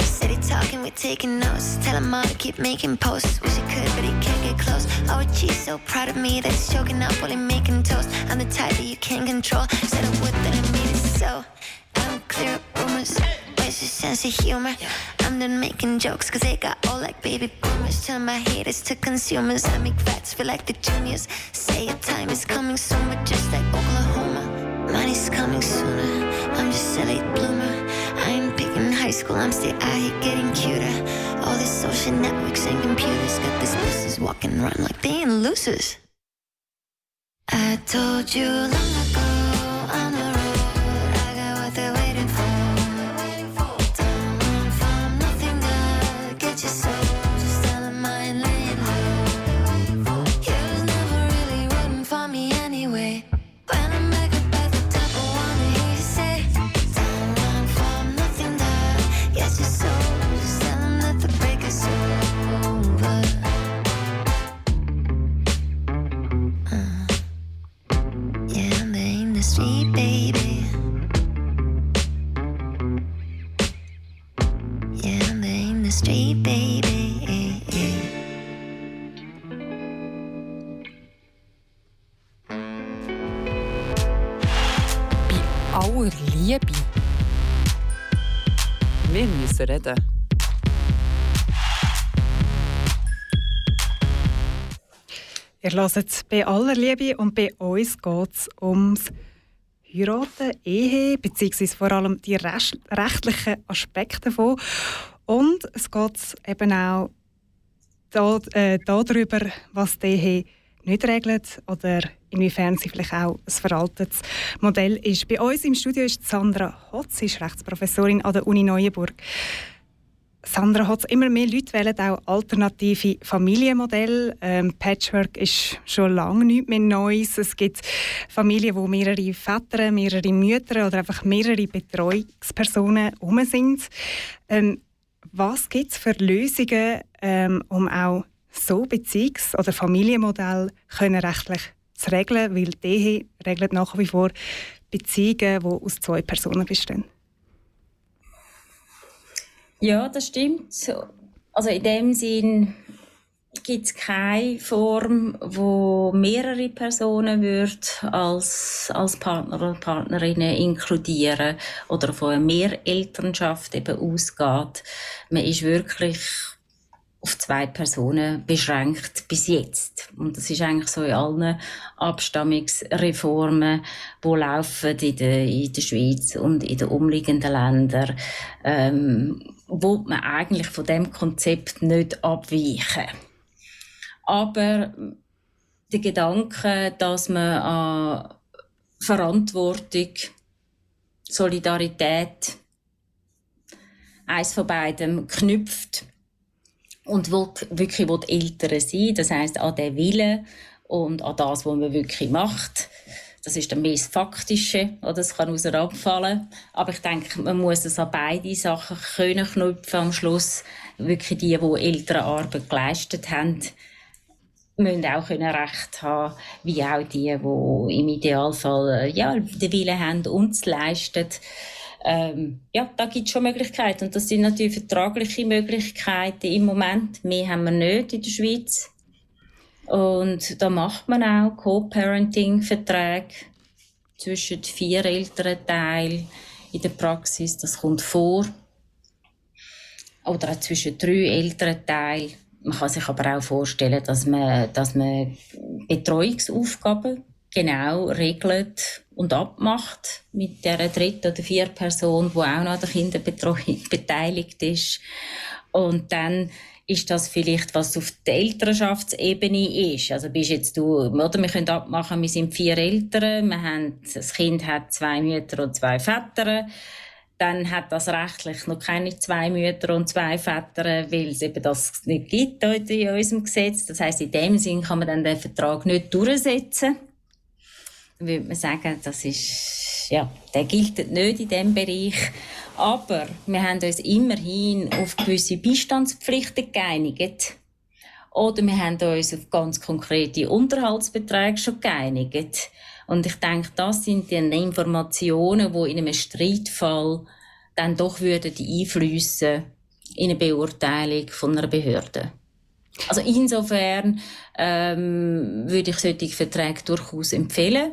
Steady talking, we're taking notes. Tell him all to keep making posts. Wish he could, but he can't get close. Oh, geez, so proud of me that he's choking up while he's making toast. I'm the type that you can't control. Said I would, that I made it so. I don't clear up rumors. Where's your sense of humor? I'm making jokes, cause they got all like baby boomers. Turn my haters to consumers. I make vets feel like the juniors. Say your time is coming soon, but just like Oklahoma. Money's coming sooner. I'm just a late bloomer. I ain't picking high school, I'm still out here getting cuter. All these social networks and computers got these pussies walking around like they ain't losers. I told you long reden. Ihr hört bei aller Liebe und bei uns geht es ums Heiraten, Ehe, beziehungsweise vor allem die recht- rechtlichen Aspekte davon. Und es geht eben auch da, äh, darüber, was die Ehe nicht regelt oder inwiefern sie vielleicht auch ein veraltetes Modell ist. Bei uns im Studio ist Sandra Hotz, sie ist Rechtsprofessorin an der Uni Neuenburg. Sandra Hotz, immer mehr Leute wählen auch alternative Familienmodelle. Ähm, Patchwork ist schon lange nichts mehr Neues. Es gibt Familien, wo mehrere Väter, mehrere Mütter oder einfach mehrere Betreuungspersonen herum sind. Ähm, was gibt es für Lösungen, ähm, um auch so Beziehungs- oder Familienmodelle können rechtlich zu regeln? Weil die regelt nach wie vor Beziehungen, die aus zwei Personen bestehen. Ja, das stimmt. Also in dem Sinn gibt es keine Form, wo mehrere Personen wird als, als Partner oder Partnerinnen inkludieren oder von einer Mehrelternschaft eben ausgeht. Man ist wirklich auf zwei Personen beschränkt bis jetzt. Und das ist eigentlich so in allen Abstammungsreformen, die laufen in der, in der Schweiz und in den umliegenden Ländern, ähm, wo man eigentlich von dem Konzept nicht abweichen. Aber der Gedanke, dass man an Verantwortung, Solidarität, eins von beidem knüpft, und wirklich will Eltern sein, das heißt an den Willen und an das, was man wirklich macht. Das ist dann mehr das Faktische, oder es kann auseinanderfallen. Aber ich denke, man muss es an beide Sachen können knüpfen am Schluss. Wirklich die, die Elternarbeit geleistet haben, müssen auch können Recht haben, wie auch die, die im Idealfall äh, ja, den Willen haben, uns zu leisten. Ähm, ja, da gibt es schon Möglichkeiten. Und das sind natürlich vertragliche Möglichkeiten im Moment. Mehr haben wir nicht in der Schweiz. Und da macht man auch Co-Parenting-Verträge zwischen vier Elternteilen in der Praxis. Das kommt vor. Oder auch zwischen drei Elternteilen. Man kann sich aber auch vorstellen, dass man, dass man Betreuungsaufgaben genau regelt und abmacht mit der dritten oder vierten Person, die auch noch an der Kinderbetreuung beteiligt ist. Und dann ist das vielleicht, was auf der Elternschaftsebene ist. Also bist jetzt du, oder wir können abmachen, wir sind vier Eltern, wir haben, das Kind hat zwei Mütter und zwei Väter. Dann hat das rechtlich noch keine zwei Mütter und zwei Väter, weil es eben das nicht gibt in unserem Gesetz. Das heißt, in dem Sinn kann man dann den Vertrag nicht durchsetzen würde man sagen, das ist, ja, der gilt nicht in diesem Bereich. Aber wir haben uns immerhin auf gewisse Beistandspflichten geeinigt. Oder wir haben uns auf ganz konkrete Unterhaltsbeträge schon geeinigt. Und ich denke, das sind die Informationen, die in einem Streitfall dann doch würden einflüssen in eine Beurteilung von einer Behörde. Also insofern ähm, würde ich solche Verträge durchaus empfehlen.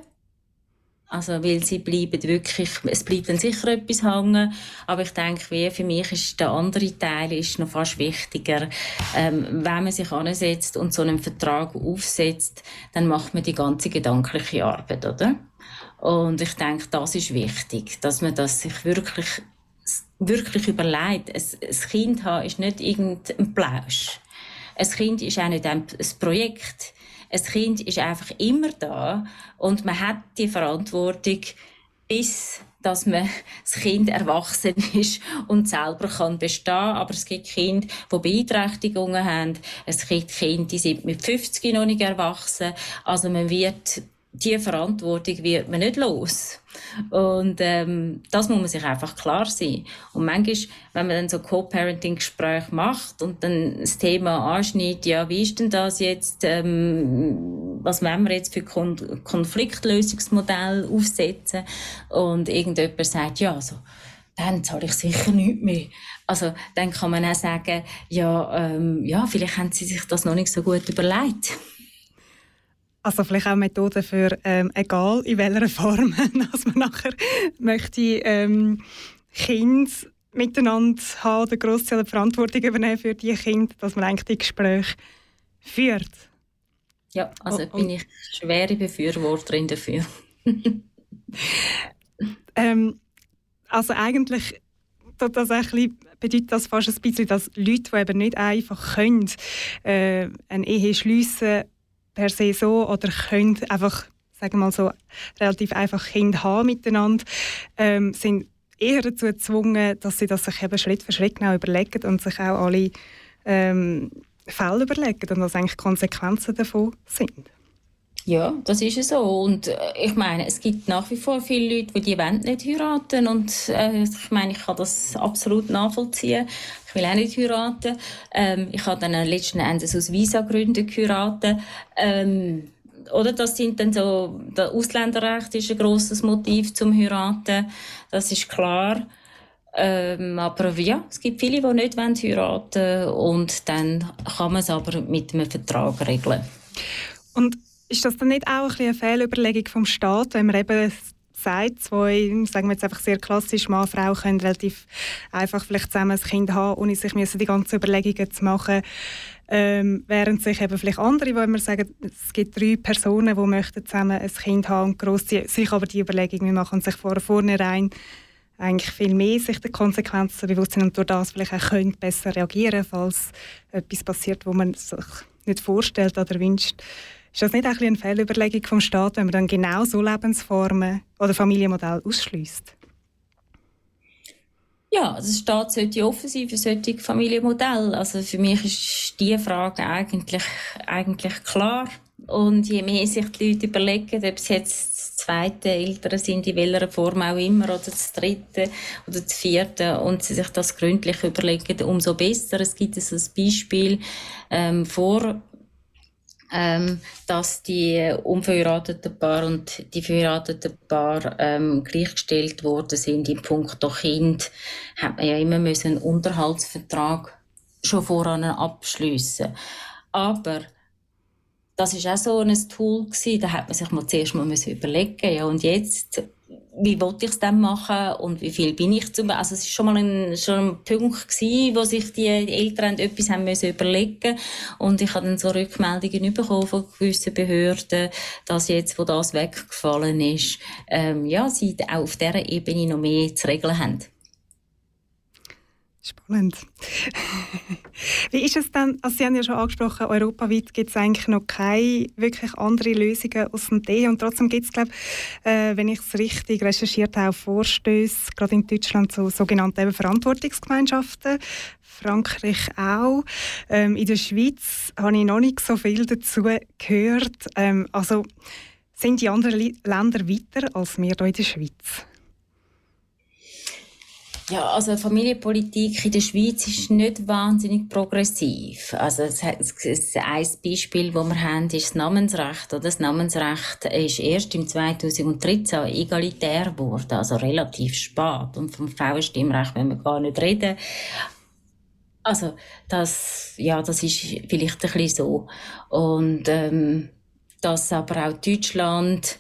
Also, weil sie bleiben wirklich, es bleibt dann sicher etwas hängen, aber ich denke, wie für mich ist der andere Teil ist noch fast wichtiger. Ähm, wenn man sich ansetzt und so einen Vertrag aufsetzt, dann macht man die ganze gedankliche Arbeit, oder? Und ich denke, das ist wichtig, dass man das sich wirklich, wirklich überlegt. Ein, Kind haben ist nicht irgendein Plausch. Ein Kind ist auch nicht ein Projekt ein Kind ist einfach immer da und man hat die Verantwortung, bis dass man das Kind erwachsen ist und selber kann bestehen. Aber es gibt Kinder, die Beeinträchtigungen haben. Es gibt Kinder, die sind mit 50 noch nicht erwachsen. Also man wird die Verantwortung wird man nicht los. Und ähm, das muss man sich einfach klar sein. Und manchmal, wenn man dann so Co-Parenting-Gespräche macht und dann das Thema anschneidet, ja, wie ist denn das jetzt, ähm, was wollen wir jetzt für Kon Konfliktlösungsmodell aufsetzen? Und irgendjemand sagt, ja, also, dann zahle ich sicher nichts mehr. Also, dann kann man auch sagen, ja, ähm, ja, vielleicht haben sie sich das noch nicht so gut überlegt. Also vielleicht auch Methoden für ähm, egal in welcher Form, dass man nachher möchte ähm, Kinder miteinander haben oder Großteil Verantwortung übernehmen für die Kinder, dass man eigentlich die Gespräche führt. Ja, also oh, bin ich schwere Befürworterin dafür. ähm, also eigentlich das bedeutet das fast ein bisschen, dass Leute, die eben nicht einfach können, äh, eine Ehe schliessen per se so oder können einfach, sagen wir mal so, relativ einfach Kinder haben miteinander, ähm, sind eher dazu gezwungen, dass sie das sich eben Schritt für Schritt genau überlegen und sich auch alle ähm, Fälle überlegen und was eigentlich Konsequenzen davon sind. Ja, das ist so. Und äh, ich meine, es gibt nach wie vor viele Leute, die die wollen nicht heiraten. Und äh, ich meine, ich kann das absolut nachvollziehen. Ich will auch nicht heiraten. Ähm, ich habe dann letzten Endes aus Visa-Gründen geheiratet. Ähm, oder das sind dann so, das Ausländerrecht ist ein grosses Motiv zum heiraten. Das ist klar. Ähm, aber ja, es gibt viele, die nicht heiraten wollen. Und dann kann man es aber mit einem Vertrag regeln. Und ist das dann nicht auch ein eine Fehlüberlegung vom Staat, wenn man eben sagt, zwei, sagen wir jetzt einfach sehr klassisch, Mann, Frau können relativ einfach vielleicht zusammen ein Kind haben, ohne sich müssen die ganzen Überlegungen zu machen, ähm, während sich eben vielleicht andere, wenn wir sagen, es gibt drei Personen, die möchten zusammen ein Kind haben und gross sich aber die Überlegungen machen und sich vor vornherein eigentlich viel mehr sich der Konsequenzen bewusst sind und durch das vielleicht auch können besser reagieren, falls etwas passiert, wo man sich nicht vorstellt oder wünscht. Ist das nicht ein eine Fehlüberlegung vom Staat, wenn man dann genau so Lebensformen oder Familienmodelle ausschließt? Ja, also der Staat sollte offen sein für solche Familienmodelle. Also für mich ist diese Frage eigentlich, eigentlich klar. Und je mehr sich die Leute überlegen, ob es jetzt das zweite Eltern sind, in welcher Form auch immer, oder das dritte oder das vierte, und sie sich das gründlich überlegen, umso besser. Es gibt so ein Beispiel ähm, vor ähm, dass die unverheirateten Paar und die verheirateten Paar ähm, gleichgestellt worden sind im Punkt Kind, hat man ja immer müssen einen Unterhaltsvertrag schon voran abschliessen. Aber das ist auch so ein Tool gewesen, da hat man sich mal zuerst mal überlegen, ja und jetzt wie wollte ich es dann machen und wie viel bin ich zum also es ist schon mal ein, schon ein Punkt gewesen, wo sich die Eltern etwas haben müssen überlegen und ich habe dann so Rückmeldungen bekommen von gewissen Behörden, dass jetzt, wo das weggefallen ist, ähm, ja, sie auch auf dieser Ebene noch mehr zu regeln haben. Spannend. Wie ist es dann, also Sie haben ja schon angesprochen, europaweit gibt es eigentlich noch keine wirklich andere Lösungen aus dem Tee und trotzdem gibt es, glaube äh, wenn ich es richtig recherchiert habe, Vorstöße, gerade in Deutschland, so sogenannte Verantwortungsgemeinschaften, Frankreich auch. Ähm, in der Schweiz habe ich noch nicht so viel dazu gehört. Ähm, also sind die anderen Länder weiter als wir hier in der Schweiz? Ja, also Familienpolitik in der Schweiz ist nicht wahnsinnig progressiv. Also es, es, ein Beispiel, das wir haben, ist das Namensrecht. das Namensrecht ist erst im 2013 egalitär geworden, also relativ spät. Und vom Frauenstimmrecht wollen wir gar nicht reden. Also das, ja, das ist vielleicht ein bisschen so. Und ähm, dass aber auch Deutschland,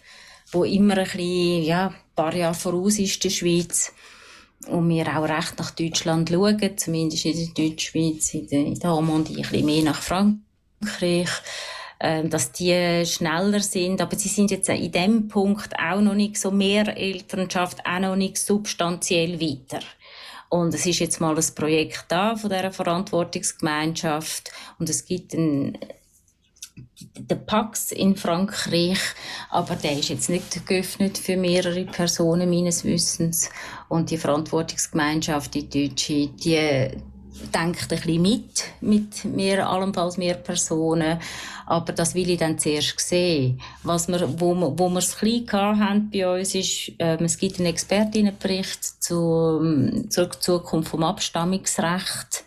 wo immer ein bisschen, ja, ein paar Jahre voraus ist der Schweiz, und wir auch recht nach Deutschland schauen, zumindest in der Deutschschweiz, in der, in der Normandie, ein bisschen mehr nach Frankreich, äh, dass die schneller sind. Aber sie sind jetzt in dem Punkt auch noch nicht so mehr Elternschaft, auch noch nicht substanziell weiter. Und es ist jetzt mal ein Projekt da von dieser Verantwortungsgemeinschaft und es gibt ein der Pax in Frankreich, aber der ist jetzt nicht geöffnet für mehrere Personen meines Wissens. Und die Verantwortungsgemeinschaft, die Deutsche, die denkt ein bisschen mit, mit mehr, allenfalls mehr Personen. Aber das will ich dann zuerst sehen. Was wir, wo, wir, wo wir es klein haben bei uns ist, äh, es gibt einen Expertinnenbericht zu, zur Zukunft vom Abstammungsrecht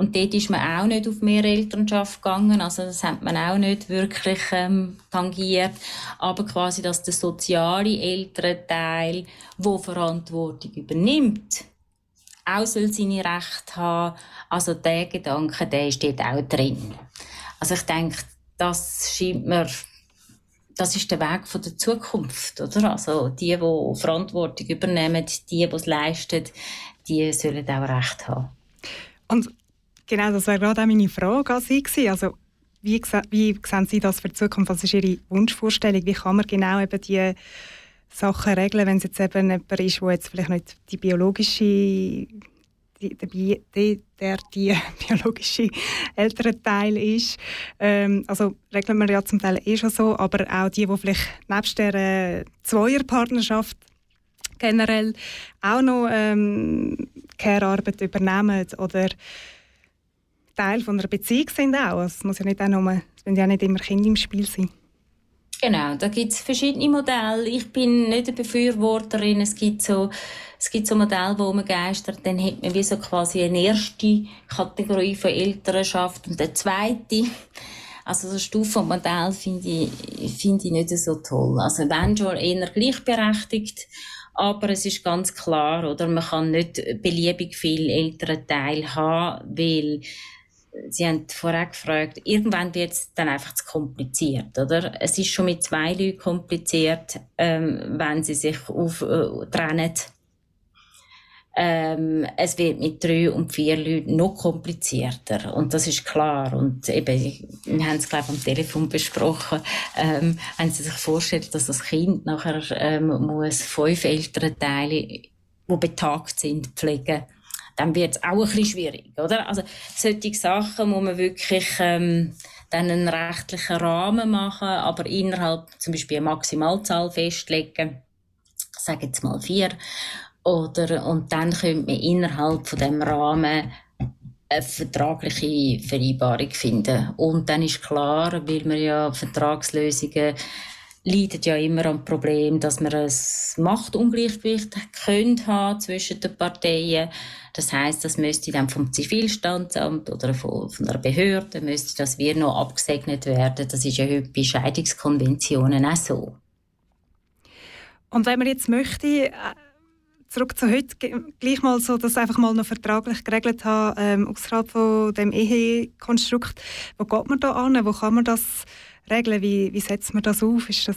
und dort ist man auch nicht auf mehr Elternschaft gegangen, also das hat man auch nicht wirklich ähm, tangiert. Aber quasi, dass der soziale Elternteil, der Verantwortung übernimmt, auch soll seine Rechte haben. Also der Gedanke, der dort auch drin. Also ich denke, das scheint mir das ist der Weg von der Zukunft, oder? Also die, die Verantwortung übernehmen, die, die es leisten, die sollen auch Recht haben. Und Genau, das wäre gerade auch meine Frage an Sie gewesen. Also, wie, wie sehen Sie das für die Zukunft? Was ist Ihre Wunschvorstellung? Wie kann man genau eben die Sachen regeln, wenn es jetzt eben jemand ist, der jetzt vielleicht nicht die biologische die, die, der die biologische ältere Teil ist. Ähm, also regeln wir ja zum Teil eh schon so, aber auch die, die vielleicht nebst der äh, Zweierpartnerschaft generell auch noch ähm, Care-Arbeit übernehmen oder Teil von einer Beziehung sind auch. Es muss ja nicht auch nur, es müssen ja nicht immer Kinder im Spiel sein. Genau, da gibt es verschiedene Modelle. Ich bin nicht eine Befürworterin. Es gibt so, es gibt so Modelle, wo man geistert, dann hat man wie so quasi eine erste Kategorie von Elternschaft und eine zweite. Also das Stufenmodell finde ich, finde ich nicht so toll. Also wenn schon eher gleichberechtigt, aber es ist ganz klar, oder man kann nicht beliebig viel Elternteil haben, weil Sie haben vorher gefragt, irgendwann wird es dann einfach zu kompliziert, oder? Es ist schon mit zwei Leuten kompliziert, ähm, wenn sie sich auf, äh. Ähm, es wird mit drei und vier Leuten noch komplizierter. Und das ist klar. Und eben, wir haben es, glaube ich, am Telefon besprochen. Ähm, wenn Sie sich vorstellen, dass das Kind nachher ähm, muss fünf Elternteile, die betagt sind, pflegen muss dann wird es auch ein bisschen schwierig, oder? Also solche Sachen muss man wirklich ähm, dann einen rechtlichen Rahmen machen, aber innerhalb zum Beispiel eine Maximalzahl festlegen, ich sage jetzt mal vier, oder und dann könnte man innerhalb von dem Rahmen eine vertragliche Vereinbarung finden. Und dann ist klar, weil wir ja Vertragslösungen leidet ja immer am Problem, dass wir ein Machtungleichgewicht können haben zwischen den Parteien. Das heißt, das müsste dann vom Zivilstandsamt oder von, von der Behörde müsste das wir noch abgesegnet werden. Das ist ja heute bei Scheidungskonventionen auch so. Und wenn man jetzt möchte, äh, zurück zu heute, gleich mal so, das einfach mal noch vertraglich geregelt haben, ähm, außerhalb von dem Ehekonstrukt, wo geht man da an? Wo kann man das regeln? Wie, wie setzt man das auf? Ist das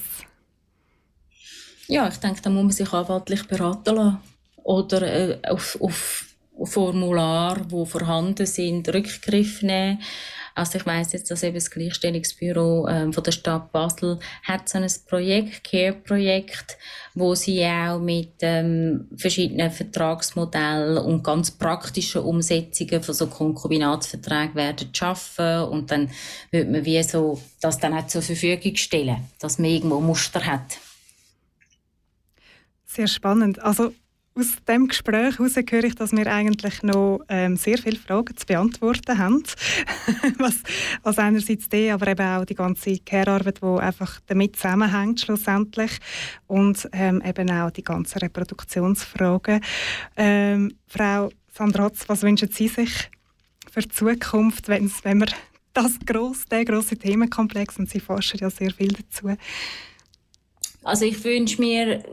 ja, ich denke, da muss man sich anwaltlich beraten lassen. Oder äh, auf, auf Formulare, die vorhanden sind, Rückgriff nehmen. Also ich weiss jetzt, dass eben das Gleichstellungsbüro ähm, von der Stadt Basel hat so ein Projekt, Care-Projekt, wo sie auch mit ähm, verschiedenen Vertragsmodellen und ganz praktischen Umsetzungen von so Konkubinatsverträgen werden schaffen und dann wird man wie so das dann auch zur Verfügung stellen, dass man irgendwo Muster hat. Sehr spannend. Also aus dem Gespräch heraus höre ich, dass wir eigentlich noch ähm, sehr viele Fragen zu beantworten haben. was, was einerseits die, aber eben auch die ganze Care-Arbeit, die einfach damit zusammenhängt schlussendlich und ähm, eben auch die ganzen Reproduktionsfragen. Ähm, Frau Sandratz, was wünschen Sie sich für die Zukunft, wenn wir das grosse, der große Themenkomplex und Sie forschen ja sehr viel dazu. Also ich wünsche mir,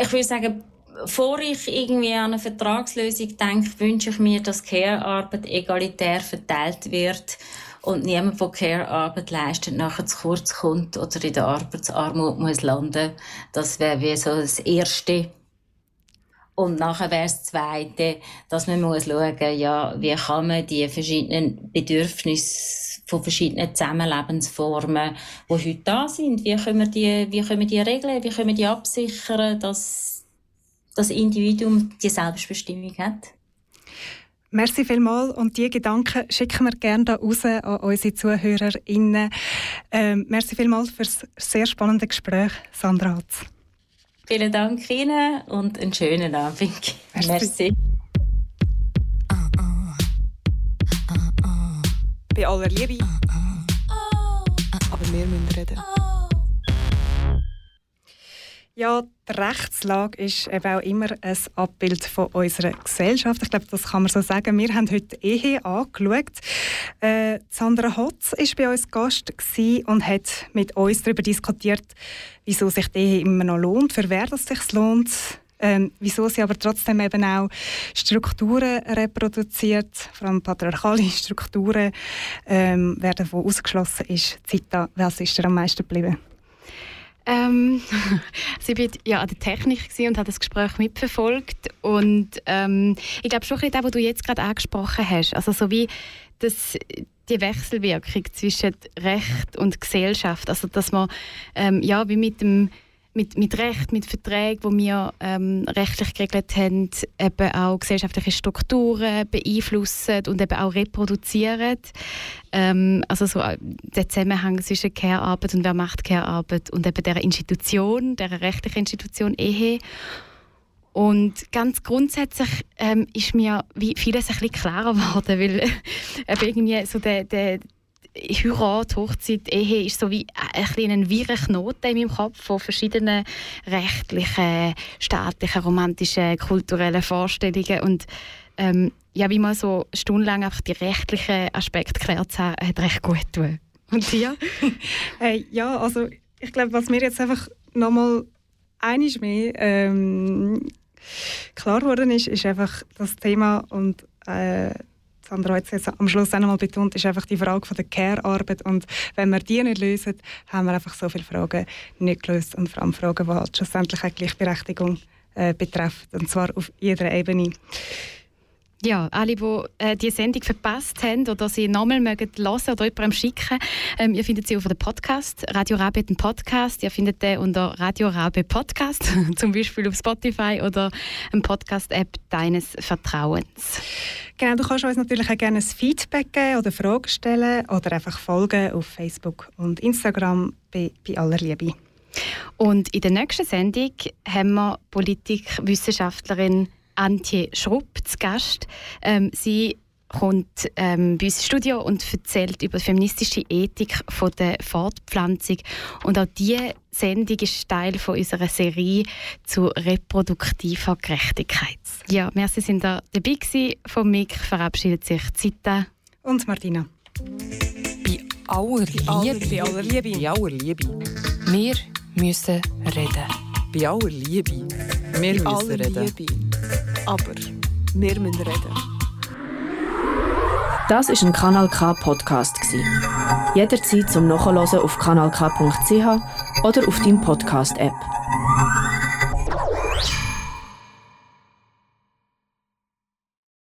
ich würde sagen, bevor ich irgendwie an eine Vertragslösung denke, wünsche ich mir, dass Care-Arbeit egalitär verteilt wird und niemand, der Care-Arbeit leistet, nachher zu kurz kommt oder in der Arbeitsarmut muss landen. Das wäre wie so das Erste. Und nachher wäre das Zweite, dass man muss schauen, ja, wie kann man die verschiedenen Bedürfnisse von verschiedenen Zusammenlebensformen, die heute da sind, wie können wir die, wie können wir die regeln, wie können wir die absichern, dass das Individuum die Selbstbestimmung hat. Merci vielmals und diese Gedanken schicken wir gerne da raus an unsere ZuhörerInnen. Ähm, merci vielmals für das sehr spannende Gespräch, Sandra Hatz. Vielen Dank Ihnen und einen schönen Abend. Merci. merci. Bei aller Liebe. Aber wir müssen reden. Ja, die Rechtslage ist eben auch immer ein Abbild von unserer Gesellschaft. Ich glaube, das kann man so sagen. Wir haben heute Ehe angeschaut. Äh, Sandra Hotz war bei uns Gast und hat mit uns darüber diskutiert, wieso sich die Ehe immer noch lohnt, für wer es sich lohnt. Ähm, wieso sie aber trotzdem eben auch Strukturen reproduziert, vor allem patriarchale Strukturen, ähm, wer davon ausgeschlossen ist. Zita, was ist dir am meisten geblieben? Ähm, sie war ja an der Technik und hat das Gespräch mitverfolgt. Und ähm, ich glaube schon ein das, was du jetzt gerade angesprochen hast. Also so wie das, die Wechselwirkung zwischen Recht und Gesellschaft. Also dass man ähm, ja, wie mit dem mit, mit Recht, mit Verträgen, die wir ähm, rechtlich geregelt haben, eben auch gesellschaftliche Strukturen beeinflussen und eben auch reproduzieren. Ähm, also so äh, der Zusammenhang zwischen Care-Arbeit und wer macht Care-Arbeit und eben der Institution, der rechtlichen Institution Ehe. Und ganz grundsätzlich ähm, ist mir wie vieles ein bisschen klarer geworden, weil äh, irgendwie so der, der, Heirat, Hochzeit, Ehe ist so wie ein, ein wirrer Knoten in meinem Kopf von verschiedenen rechtlichen, staatlichen, romantischen, kulturellen Vorstellungen und ähm, ja, wie man so stundenlang einfach die rechtlichen Aspekte geklärt hat, hat recht gut getan. Und dir? hey, ja, also ich glaube, was mir jetzt einfach nochmal einiges mehr ähm, klar geworden ist, ist einfach das Thema und äh, Sandra hat es am Schluss auch noch mal betont, ist einfach die Frage von der Care-Arbeit. Und wenn wir die nicht lösen, haben wir einfach so viele Fragen nicht gelöst. Und vor allem Fragen, die halt schlussendlich auch Gleichberechtigung äh, betreffen. Und zwar auf jeder Ebene. Ja, alle, die äh, die Sendung verpasst haben oder sie nochmal mögen hören oder jemandem schicken, ähm, ihr findet sie auf dem Podcast, Radio Rabe den Podcast. Ihr findet den unter Radio Rabe Podcast, zum Beispiel auf Spotify oder eine Podcast-App deines Vertrauens. Genau, du kannst uns natürlich auch gerne ein Feedback geben oder Fragen stellen oder einfach folgen auf Facebook und Instagram bei, bei aller Liebe. Und in der nächsten Sendung haben wir Politikwissenschaftlerin Antje Schrupp zu Gast. Ähm, sie kommt ähm, bei uns ins Studio und erzählt über die feministische Ethik von der Fortpflanzung. Und auch diese Sendung ist Teil von unserer Serie zu reproduktiver Gerechtigkeit. Ja, merci, sind da dabei gewesen. Von Mick verabschiedet sich Zita und Martina. Bei aller Liebe. Bei aller Liebe. Bei aller Liebe. Wir müssen reden. Bei aller Liebe. Wir Bei müssen reden. Liebe. Aber wir müssen reden. Das ist ein Kanal K Podcast Jederzeit zum Nachhören auf kanalk.ch oder auf deinem Podcast App.